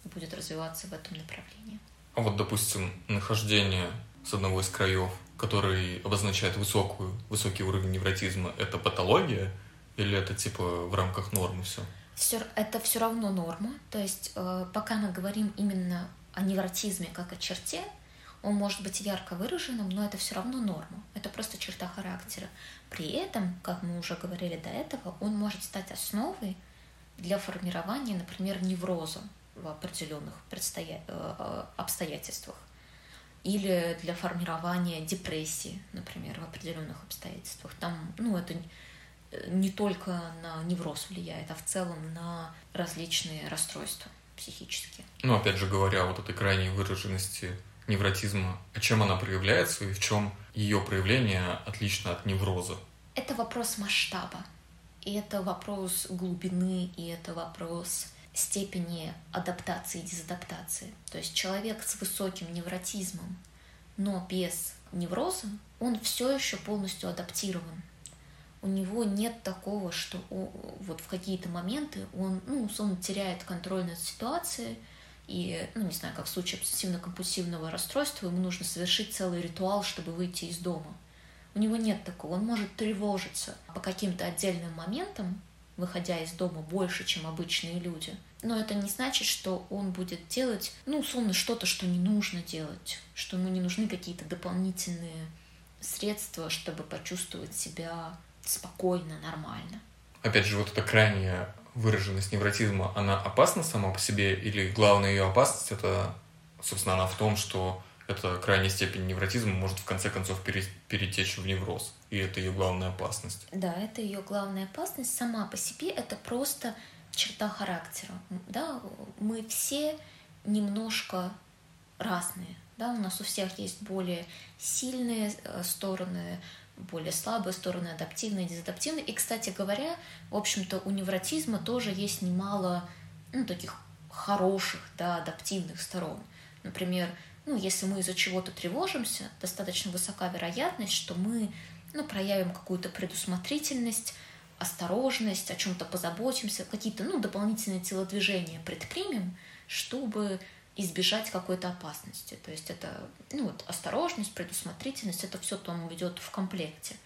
Speaker 2: будет развиваться в этом направлении.
Speaker 1: А вот, допустим, нахождение с одного из краев, который обозначает высокую, высокий уровень невротизма, это патология или это типа в рамках нормы все?
Speaker 2: Всё- это все равно норма. То есть, э, пока мы говорим именно о невротизме как о черте, он может быть ярко выраженным, но это все равно норма. Это просто черта характера. При этом, как мы уже говорили до этого, он может стать основой для формирования, например, невроза в определенных предстоя- э, э, обстоятельствах. Или для формирования депрессии, например, в определенных обстоятельствах. Там, ну, это не только на невроз влияет, а в целом на различные расстройства психические.
Speaker 1: Ну, опять же говоря, вот этой крайней выраженности невротизма, а чем она проявляется и в чем ее проявление отлично от невроза?
Speaker 2: Это вопрос масштаба. И это вопрос глубины, и это вопрос степени адаптации и дезадаптации. То есть человек с высоким невротизмом, но без невроза, он все еще полностью адаптирован. У него нет такого, что он, вот в какие-то моменты он, ну, он теряет контроль над ситуацией, и, ну, не знаю, как в случае обсессивно-компульсивного расстройства, ему нужно совершить целый ритуал, чтобы выйти из дома. У него нет такого, он может тревожиться по каким-то отдельным моментам, выходя из дома больше, чем обычные люди. Но это не значит, что он будет делать, ну, условно, что-то, что не нужно делать, что ему не нужны какие-то дополнительные средства, чтобы почувствовать себя спокойно, нормально.
Speaker 1: Опять же, вот эта крайняя выраженность невротизма, она опасна сама по себе, или главная ее опасность это, собственно, она в том, что эта крайняя степень невротизма может в конце концов перетечь в невроз. И это ее главная опасность.
Speaker 2: Да, это ее главная опасность. Сама по себе это просто черта характера. Да, мы все немножко разные. Да, у нас у всех есть более сильные э, стороны, более слабые стороны, адаптивные, дезадаптивные. И, кстати говоря, в общем-то, у невротизма тоже есть немало ну, таких хороших, да, адаптивных сторон. Например, ну, если мы из-за чего-то тревожимся, достаточно высока вероятность, что мы ну, проявим какую-то предусмотрительность, осторожность, о чем-то позаботимся, какие-то ну, дополнительные телодвижения предпримем, чтобы избежать какой-то опасности. То есть это ну, вот, осторожность, предусмотрительность, это все там идет в комплекте.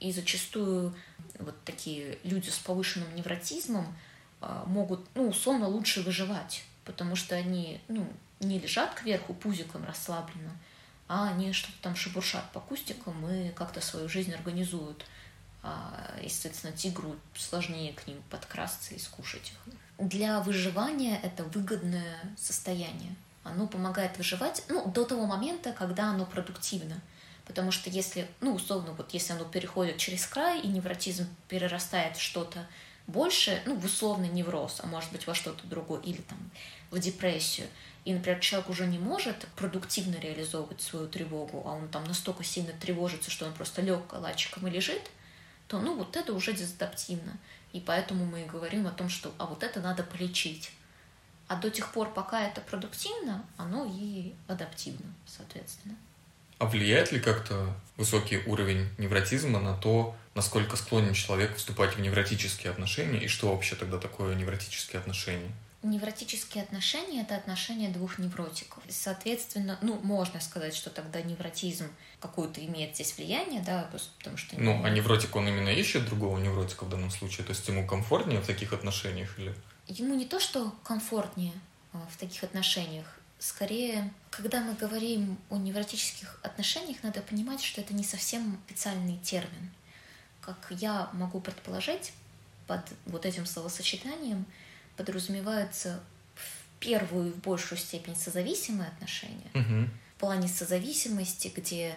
Speaker 2: И зачастую вот такие люди с повышенным невротизмом а, могут, ну, условно, лучше выживать, потому что они, ну, не лежат кверху пузиком расслабленно, а они что-то там шебуршат по кустикам и как-то свою жизнь организуют. А, естественно, тигру сложнее к ним подкрасться и скушать их. Для выживания это выгодное состояние. Оно помогает выживать ну, до того момента, когда оно продуктивно. Потому что если, ну, условно, вот если оно переходит через край, и невротизм перерастает в что-то больше, ну, в условный невроз, а может быть во что-то другое, или там в депрессию, и, например, человек уже не может продуктивно реализовывать свою тревогу, а он там настолько сильно тревожится, что он просто лег калачиком и лежит, то, ну, вот это уже дезадаптивно. И поэтому мы и говорим о том, что, а вот это надо полечить. А до тех пор, пока это продуктивно, оно и адаптивно, соответственно.
Speaker 1: А влияет ли как-то высокий уровень невротизма на то, насколько склонен человек вступать в невротические отношения, и что вообще тогда такое невротические отношения?
Speaker 2: Невротические отношения – это отношения двух невротиков. Соответственно, ну, можно сказать, что тогда невротизм какое-то имеет здесь влияние, да, потому что...
Speaker 1: Ну, а невротик, он именно ищет другого невротика в данном случае? То есть ему комфортнее в таких отношениях или...
Speaker 2: Ему не то, что комфортнее а, в таких отношениях, скорее, когда мы говорим о невротических отношениях, надо понимать, что это не совсем специальный термин. Как я могу предположить, под вот этим словосочетанием – подразумеваются в первую и в большую степень созависимые отношения.
Speaker 1: Угу.
Speaker 2: В плане созависимости, где,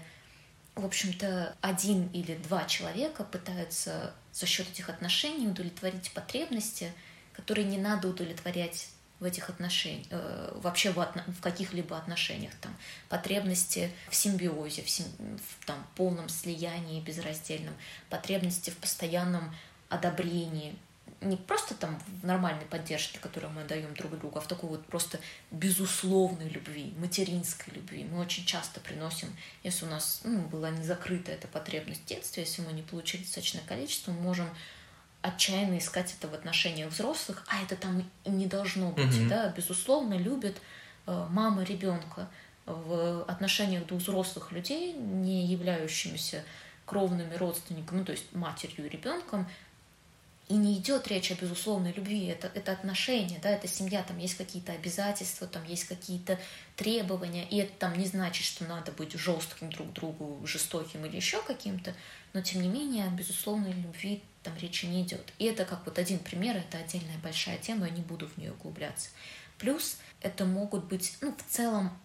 Speaker 2: в общем-то, один или два человека пытаются за счет этих отношений удовлетворить потребности, которые не надо удовлетворять в этих отношениях, э, вообще в, отно, в каких-либо отношениях, там, потребности в симбиозе, в, сим, в там, полном слиянии безраздельном, потребности в постоянном одобрении, не просто там в нормальной поддержке, которую мы даем друг другу, а в такой вот просто безусловной любви, материнской любви. Мы очень часто приносим, если у нас ну, была не закрыта эта потребность в детстве, если мы не получили достаточное количество, мы можем отчаянно искать это в отношениях взрослых, а это там и не должно быть, mm-hmm. да, безусловно, любит э, мама ребенка в отношениях двух взрослых людей, не являющимися кровными родственниками, ну, то есть матерью и ребенком, и не идет речь о безусловной любви, это, это отношения, да, это семья, там есть какие-то обязательства, там есть какие-то требования, и это там не значит, что надо быть жестким друг другу, жестоким или еще каким-то, но тем не менее о безусловной любви там речи не идет. И это как вот один пример, это отдельная большая тема, я не буду в нее углубляться. Плюс это могут быть, ну, в целом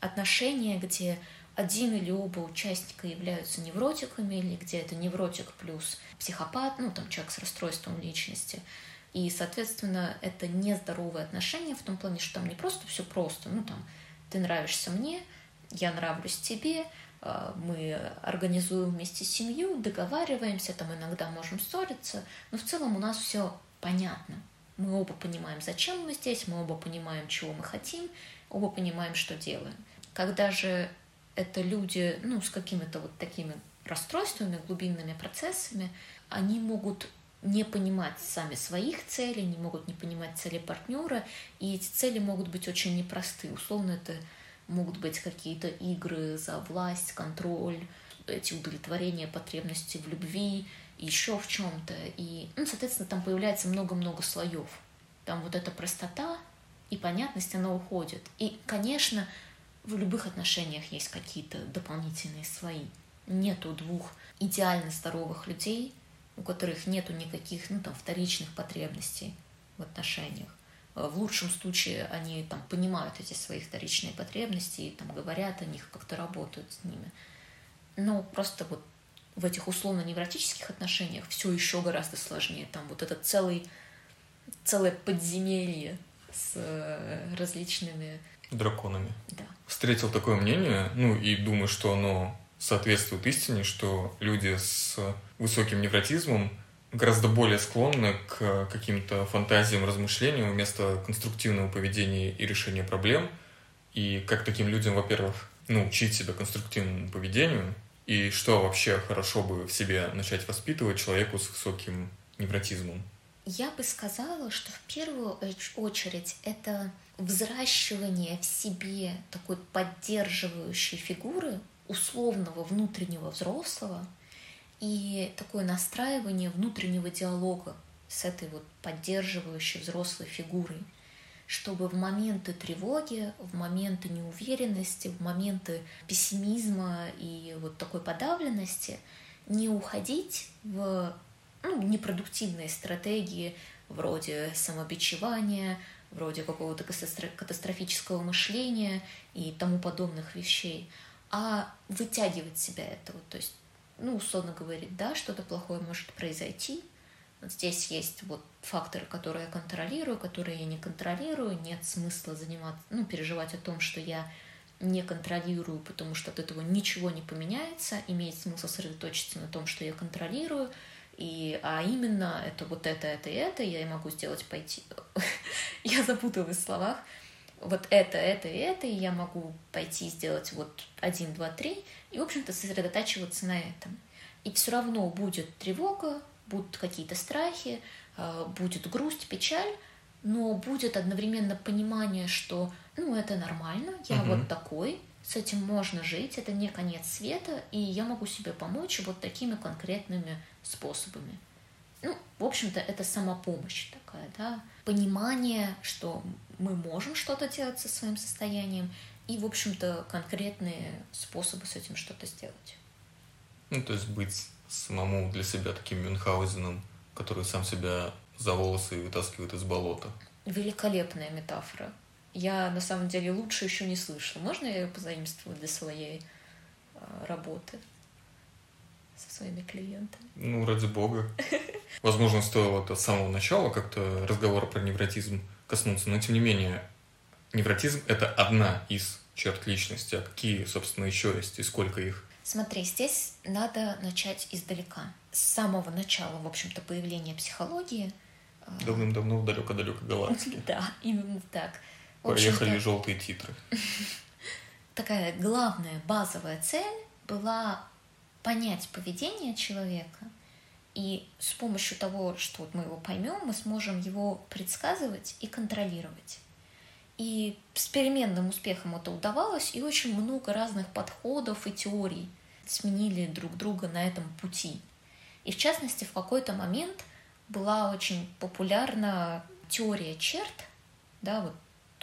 Speaker 2: отношения, где один или оба участника являются невротиками, или где это невротик плюс психопат, ну, там, человек с расстройством личности. И, соответственно, это нездоровые отношения в том плане, что там не просто все просто, ну, там, ты нравишься мне, я нравлюсь тебе, э, мы организуем вместе семью, договариваемся, там иногда можем ссориться, но в целом у нас все понятно. Мы оба понимаем, зачем мы здесь, мы оба понимаем, чего мы хотим, оба понимаем, что делаем. Когда же это люди, ну, с какими-то вот такими расстройствами, глубинными процессами, они могут не понимать сами своих целей, не могут не понимать цели партнера, и эти цели могут быть очень непросты. Условно, это могут быть какие-то игры за власть, контроль, эти удовлетворения потребностей в любви, еще в чем-то. И, ну, соответственно, там появляется много-много слоев. Там вот эта простота и понятность, она уходит. И, конечно, в любых отношениях есть какие-то дополнительные слои. Нету двух идеально здоровых людей, у которых нету никаких ну, там, вторичных потребностей в отношениях. В лучшем случае они там понимают эти свои вторичные потребности и там говорят о них, как-то работают с ними. Но просто вот в этих условно-невротических отношениях все еще гораздо сложнее. Там вот это целый, целое подземелье с э, различными...
Speaker 1: Драконами.
Speaker 2: Да.
Speaker 1: Встретил такое мнение, ну и думаю, что оно соответствует истине, что люди с высоким невротизмом гораздо более склонны к каким-то фантазиям, размышлениям вместо конструктивного поведения и решения проблем. И как таким людям, во-первых, ну, учить себя конструктивному поведению, и что вообще хорошо бы в себе начать воспитывать человеку с высоким невротизмом?
Speaker 2: Я бы сказала, что в первую очередь это взращивание в себе такой поддерживающей фигуры условного внутреннего взрослого и такое настраивание внутреннего диалога с этой вот поддерживающей взрослой фигурой чтобы в моменты тревоги, в моменты неуверенности, в моменты пессимизма и вот такой подавленности не уходить в ну, непродуктивные стратегии вроде самобичевания, вроде какого-то катастрофического мышления и тому подобных вещей, а вытягивать себя этого. То есть, ну, условно говорить, да, что-то плохое может произойти, Здесь есть вот факторы, которые я контролирую, которые я не контролирую. Нет смысла заниматься, ну, переживать о том, что я не контролирую, потому что от этого ничего не поменяется. Имеет смысл сосредоточиться на том, что я контролирую. И, а именно это вот это, это и это я могу сделать пойти. я запуталась в словах. Вот это, это и это, и я могу пойти сделать вот один, два, три, и, в общем-то, сосредотачиваться на этом. И все равно будет тревога, будут какие-то страхи, э, будет грусть, печаль, но будет одновременно понимание, что ну это нормально, я угу. вот такой, с этим можно жить, это не конец света, и я могу себе помочь вот такими конкретными способами. Ну, в общем-то, это самопомощь такая, да, понимание, что мы можем что-то делать со своим состоянием, и, в общем-то, конкретные способы с этим что-то сделать.
Speaker 1: Ну, то есть быть самому для себя таким Мюнхгаузеном, который сам себя за волосы вытаскивает из болота.
Speaker 2: Великолепная метафора. Я на самом деле лучше еще не слышала. Можно я ее позаимствую для своей э, работы со своими клиентами?
Speaker 1: Ну, ради бога. Возможно, стоило это с самого начала как-то разговора про невротизм коснуться, но тем не менее, невротизм — это одна из черт личности, а какие, собственно, еще есть и сколько их?
Speaker 2: Смотри, здесь надо начать издалека. С самого начала, в общем-то, появления психологии.
Speaker 1: Э, Давным-давно в далеко-далеко галактике.
Speaker 2: Да, именно так.
Speaker 1: Поехали желтые титры.
Speaker 2: Такая главная базовая цель была понять поведение человека, и с помощью того, что вот мы его поймем, мы сможем его предсказывать и контролировать. И с переменным успехом это удавалось, и очень много разных подходов и теорий сменили друг друга на этом пути. И в частности, в какой-то момент была очень популярна теория черт, да, вот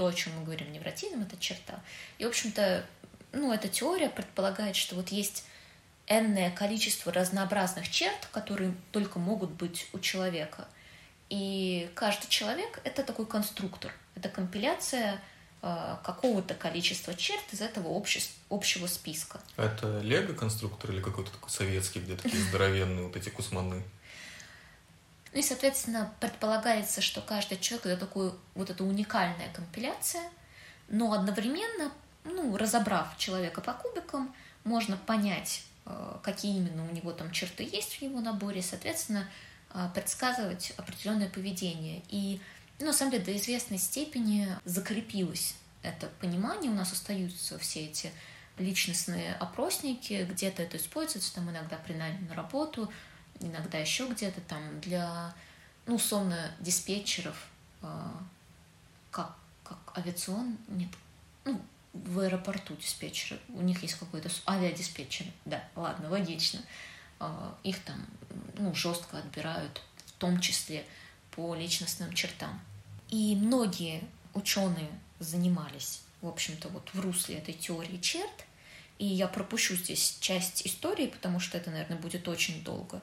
Speaker 2: то, о чем мы говорим, невротизм — это черта. И, в общем-то, ну, эта теория предполагает, что вот есть энное количество разнообразных черт, которые только могут быть у человека. И каждый человек — это такой конструктор. Это компиляция э, какого-то количества черт из этого общего списка.
Speaker 1: А это лего-конструктор или какой-то такой советский, где такие здоровенные вот эти кусманы?
Speaker 2: Ну и, соответственно, предполагается, что каждый человек это такой вот эта уникальная компиляция, но одновременно, ну, разобрав человека по кубикам, можно понять, э, какие именно у него там черты есть в его наборе, соответственно, э, предсказывать определенное поведение. И ну, на самом деле до известной степени закрепилось это понимание, у нас остаются все эти личностные опросники, где-то это используется, там иногда при на работу, иногда еще где-то там для, ну, условно, диспетчеров, э, как, как авиацион, нет, ну, в аэропорту диспетчеры, у них есть какой-то авиадиспетчер, да, ладно, логично, э, их там, ну, жестко отбирают, в том числе по личностным чертам. И многие ученые занимались, в общем-то, вот в русле этой теории черт, и я пропущу здесь часть истории, потому что это, наверное, будет очень долго.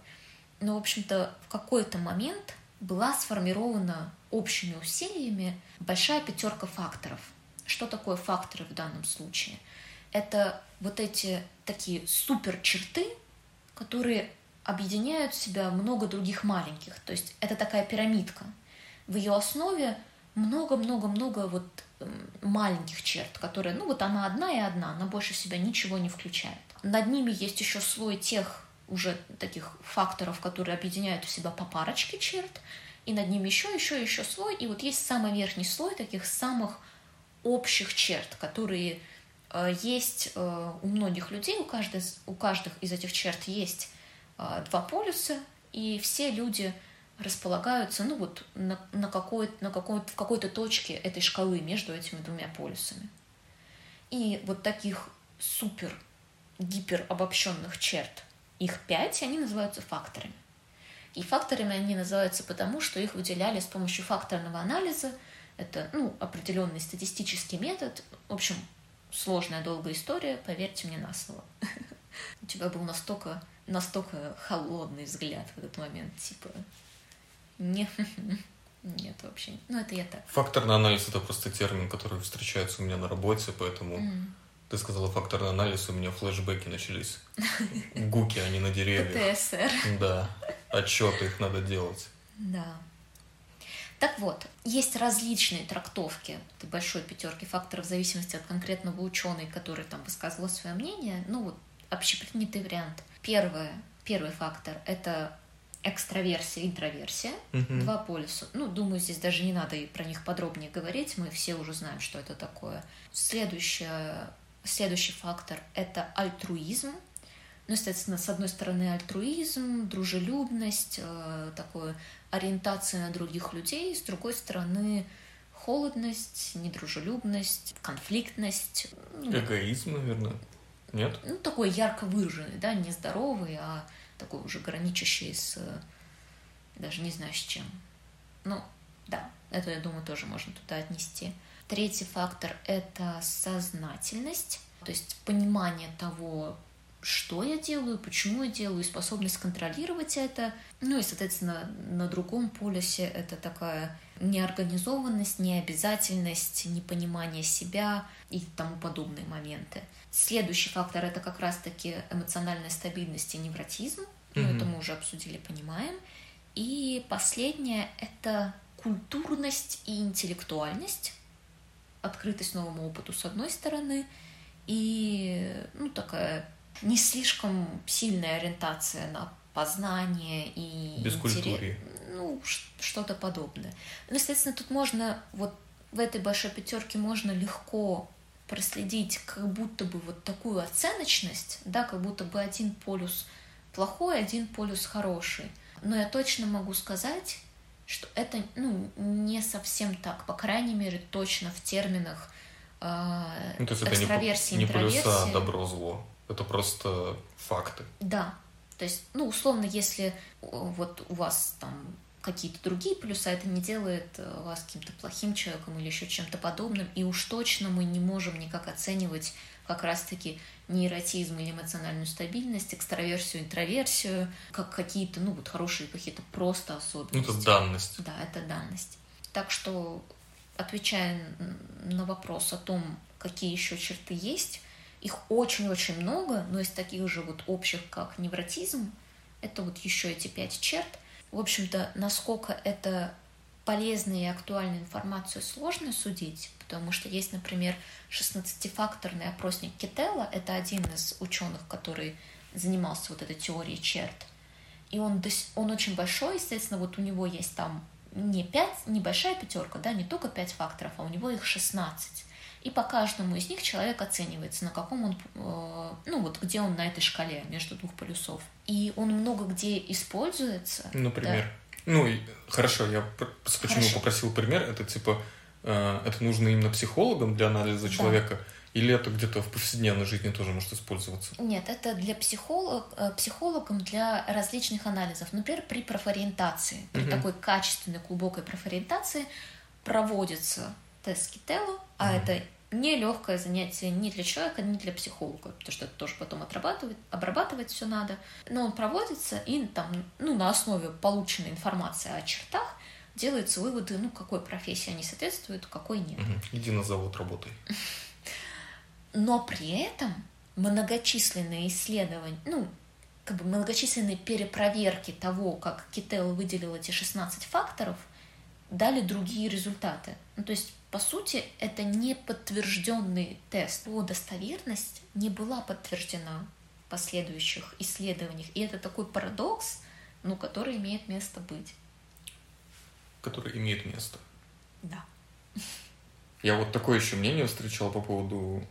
Speaker 2: Но, в общем-то, в какой-то момент была сформирована общими усилиями большая пятерка факторов. Что такое факторы в данном случае? Это вот эти такие супер черты, которые объединяют в себя много других маленьких. То есть это такая пирамидка. В ее основе много-много-много вот маленьких черт, которые, ну вот она одна и одна, она больше в себя ничего не включает. Над ними есть еще слой тех уже таких факторов, которые объединяют в себя по парочке черт, и над ними еще, еще, еще слой, и вот есть самый верхний слой таких самых общих черт, которые э, есть э, у многих людей, у, каждой, у каждых из этих черт есть э, два полюса, и все люди располагаются, ну вот, на, на, какой, на какой, в какой-то точке этой шкалы между этими двумя полюсами. И вот таких супер гипер обобщенных черт, их пять, они называются факторами. И факторами они называются потому, что их выделяли с помощью факторного анализа. Это ну, определенный статистический метод. В общем, сложная, долгая история, поверьте мне на слово. У тебя был настолько, настолько холодный взгляд в этот момент, типа, нет, нет вообще. Ну, это я так.
Speaker 1: Факторный анализ – это просто термин, который встречается у меня на работе, поэтому mm. Ты сказала факторный анализ, у меня флешбеки начались. Гуки, они на деревьях.
Speaker 2: ПТСР.
Speaker 1: Да, отчеты их надо делать.
Speaker 2: Да. Так вот, есть различные трактовки этой большой пятерки факторов в зависимости от конкретного ученого, который там высказывал свое мнение. Ну вот, общепринятый вариант. Первое, первый фактор – это экстраверсия, интроверсия, угу. два полюса. Ну, думаю, здесь даже не надо и про них подробнее говорить, мы все уже знаем, что это такое. Следующее, следующий фактор — это альтруизм. Ну, естественно, с одной стороны альтруизм, дружелюбность, э, такое ориентация на других людей, с другой стороны холодность, недружелюбность, конфликтность.
Speaker 1: Ну, Эгоизм, наверное. Нет?
Speaker 2: Ну, такой ярко выраженный, да, не здоровый, а такой уже граничащий с... Даже не знаю с чем. Ну, да, это, я думаю, тоже можно туда отнести. Третий фактор — это сознательность, то есть понимание того, что я делаю, почему я делаю, способность контролировать это. Ну и, соответственно, на другом полюсе это такая неорганизованность, необязательность, непонимание себя и тому подобные моменты. Следующий фактор это как раз-таки эмоциональная стабильность и невротизм. Mm-hmm. Ну, это мы уже обсудили, понимаем. И последнее это культурность и интеллектуальность, открытость новому опыту с одной стороны, и ну, такая не слишком сильная ориентация на познание и интерес, ну что-то подобное. Ну, естественно, тут можно вот в этой большой пятерке можно легко проследить как будто бы вот такую оценочность, да, как будто бы один полюс плохой, один полюс хороший. Но я точно могу сказать, что это ну, не совсем так, по крайней мере, точно в терминах э, ну, то есть экстраверсии,
Speaker 1: это не, не полюса добро-зло, это просто факты.
Speaker 2: Да, то есть, ну, условно, если вот у вас там какие-то другие плюсы, это не делает э, вас каким-то плохим человеком или еще чем-то подобным. И уж точно мы не можем никак оценивать как раз-таки нейротизм или эмоциональную стабильность, экстраверсию, интроверсию, как какие-то, ну, вот хорошие какие-то просто особенности.
Speaker 1: Это данность.
Speaker 2: Да, это данность. Так что, отвечая на вопрос о том, какие еще черты есть, их очень-очень много, но из таких же вот общих, как невротизм, это вот еще эти пять черт – в общем-то, насколько это полезная и актуальная информация сложно судить, потому что есть, например, 16-факторный опросник Кителла, это один из ученых, который занимался вот этой теорией черт. И он, он очень большой, естественно, вот у него есть там не 5, небольшая пятерка, да, не только 5 факторов, а у него их 16. И по каждому из них человек оценивается, на каком он, э, ну вот где он на этой шкале между двух полюсов. И он много где используется.
Speaker 1: Например. Да. Ну, хорошо, я почему хорошо. попросил пример. Это типа, это нужно именно психологам для анализа человека. Да. Или это где-то в повседневной жизни тоже может использоваться?
Speaker 2: Нет, это для психолог, э, психологам для различных анализов. Например, при профориентации, при угу. такой качественной, глубокой профориентации проводится тест Кителло, угу. а это нелегкое занятие ни для человека, ни для психолога, потому что это тоже потом отрабатывать, обрабатывать все надо. Но он проводится, и там, ну, на основе полученной информации о чертах делаются выводы, ну, какой профессии они соответствуют, какой нет. Угу.
Speaker 1: Иди на завод работай.
Speaker 2: Но при этом многочисленные исследования, ну, как бы многочисленные перепроверки того, как Кител выделил эти 16 факторов, дали другие результаты. Ну, то есть, по сути, это не подтвержденный тест. Его достоверность не была подтверждена в последующих исследованиях. И это такой парадокс, ну, который имеет место быть.
Speaker 1: Который имеет место.
Speaker 2: Да.
Speaker 1: Я вот такое еще мнение встречал по поводу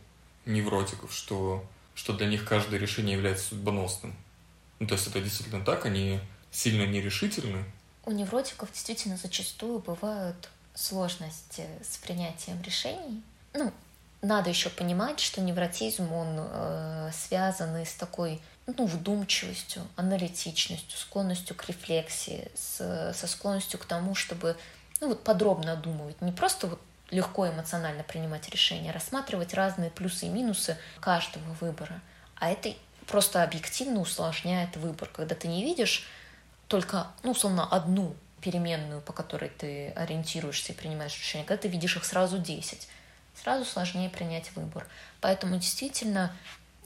Speaker 1: невротиков, что, что для них каждое решение является судьбоносным. Ну, то есть это действительно так, они сильно нерешительны.
Speaker 2: У невротиков действительно зачастую бывают сложности с принятием решений. Ну, надо еще понимать, что невротизм, он э, связан с такой ну, вдумчивостью, аналитичностью, склонностью к рефлексии, с, со склонностью к тому, чтобы ну, вот подробно думать, не просто вот легко эмоционально принимать решения, рассматривать разные плюсы и минусы каждого выбора. А это просто объективно усложняет выбор, когда ты не видишь только, ну, условно, одну переменную, по которой ты ориентируешься и принимаешь решение, когда ты видишь их сразу 10, сразу сложнее принять выбор. Поэтому действительно,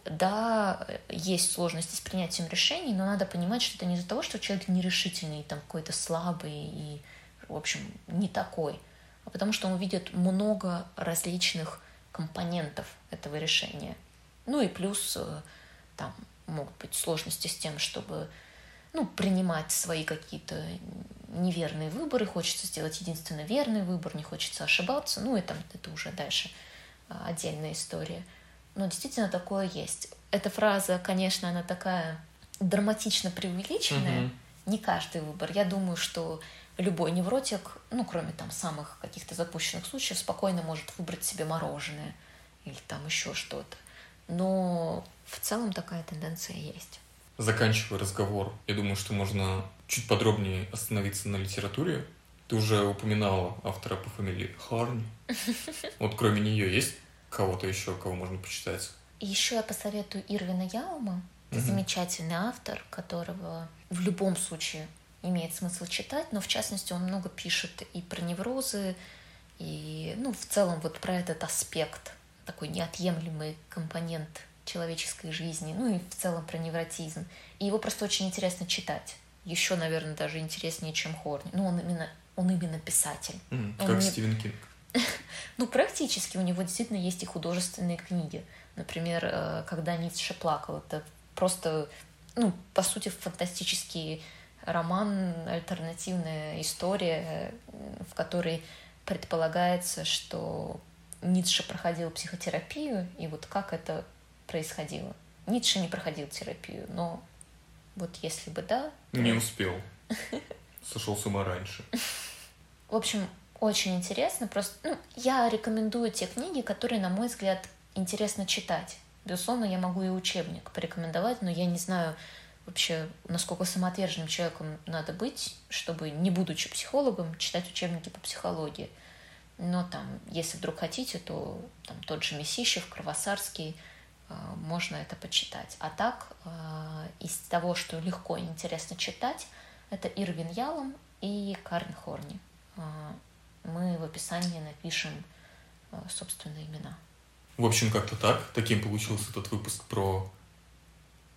Speaker 2: да, есть сложности с принятием решений, но надо понимать, что это не из-за того, что человек нерешительный, там какой-то слабый и, в общем, не такой – а потому что он видит много различных компонентов этого решения. Ну и плюс э, там могут быть сложности с тем, чтобы ну, принимать свои какие-то неверные выборы, хочется сделать единственно верный выбор, не хочется ошибаться, ну и там это уже дальше а, отдельная история. Но действительно такое есть. Эта фраза, конечно, она такая драматично преувеличенная. Mm-hmm. Не каждый выбор. Я думаю, что любой невротик, ну, кроме там самых каких-то запущенных случаев, спокойно может выбрать себе мороженое или там еще что-то. Но в целом такая тенденция есть.
Speaker 1: Заканчивая разговор, я думаю, что можно чуть подробнее остановиться на литературе. Ты уже упоминала автора по фамилии Харни. Вот кроме нее есть кого-то еще, кого можно почитать?
Speaker 2: Еще я посоветую Ирвина Яума. Это угу. замечательный автор, которого в любом случае имеет смысл читать, но в частности он много пишет и про неврозы, и ну, в целом вот про этот аспект, такой неотъемлемый компонент человеческой жизни, ну и в целом про невротизм. И его просто очень интересно читать. Еще, наверное, даже интереснее, чем Хорни. Ну, он именно, он именно писатель.
Speaker 1: Mm, как не... Стивен Кинг.
Speaker 2: ну, практически. У него действительно есть и художественные книги. Например, э, «Когда Ницше плакал». Это просто, ну, по сути, фантастические роман альтернативная история, в которой предполагается, что Ницше проходил психотерапию, и вот как это происходило. Ницше не проходил терапию, но вот если бы да...
Speaker 1: То... Не успел. Сошел с ума раньше.
Speaker 2: В общем, очень интересно. Просто ну, я рекомендую те книги, которые, на мой взгляд, интересно читать. Безусловно, я могу и учебник порекомендовать, но я не знаю, вообще, насколько самоотверженным человеком надо быть, чтобы, не будучи психологом, читать учебники по психологии. Но там, если вдруг хотите, то там тот же Месищев, Кровосарский, э, можно это почитать. А так, э, из того, что легко и интересно читать, это Ирвин Ялом и Карн Хорни. Э, мы в описании напишем собственные имена.
Speaker 1: В общем, как-то так. Таким получился этот выпуск про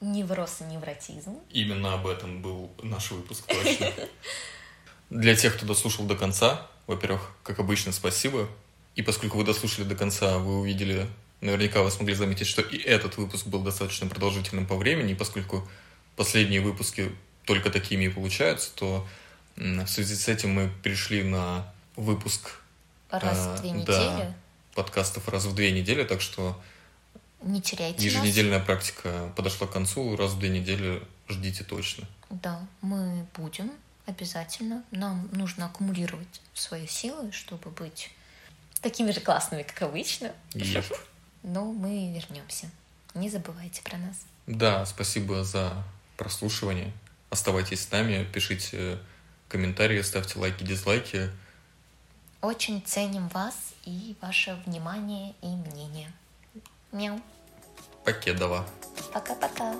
Speaker 2: Невроз и невротизм.
Speaker 1: Именно об этом был наш выпуск, точно. Для тех, кто дослушал до конца, во-первых, как обычно, спасибо. И поскольку вы дослушали до конца, вы увидели, наверняка вы смогли заметить, что и этот выпуск был достаточно продолжительным по времени, и поскольку последние выпуски только такими и получаются, то в связи с этим мы перешли на выпуск
Speaker 2: раз в две недели. Да,
Speaker 1: подкастов раз в две недели, так что
Speaker 2: не теряйте
Speaker 1: еженедельная нас. практика подошла к концу, раз в две недели ждите точно.
Speaker 2: Да, мы будем обязательно. Нам нужно аккумулировать свои силы, чтобы быть такими же классными, как обычно.
Speaker 1: Yep.
Speaker 2: Но мы вернемся. Не забывайте про нас.
Speaker 1: Да, спасибо за прослушивание. Оставайтесь с нами, пишите комментарии, ставьте лайки, дизлайки.
Speaker 2: Очень ценим вас и ваше внимание и мнение. Мяу.
Speaker 1: Покедова.
Speaker 2: Пока-пока.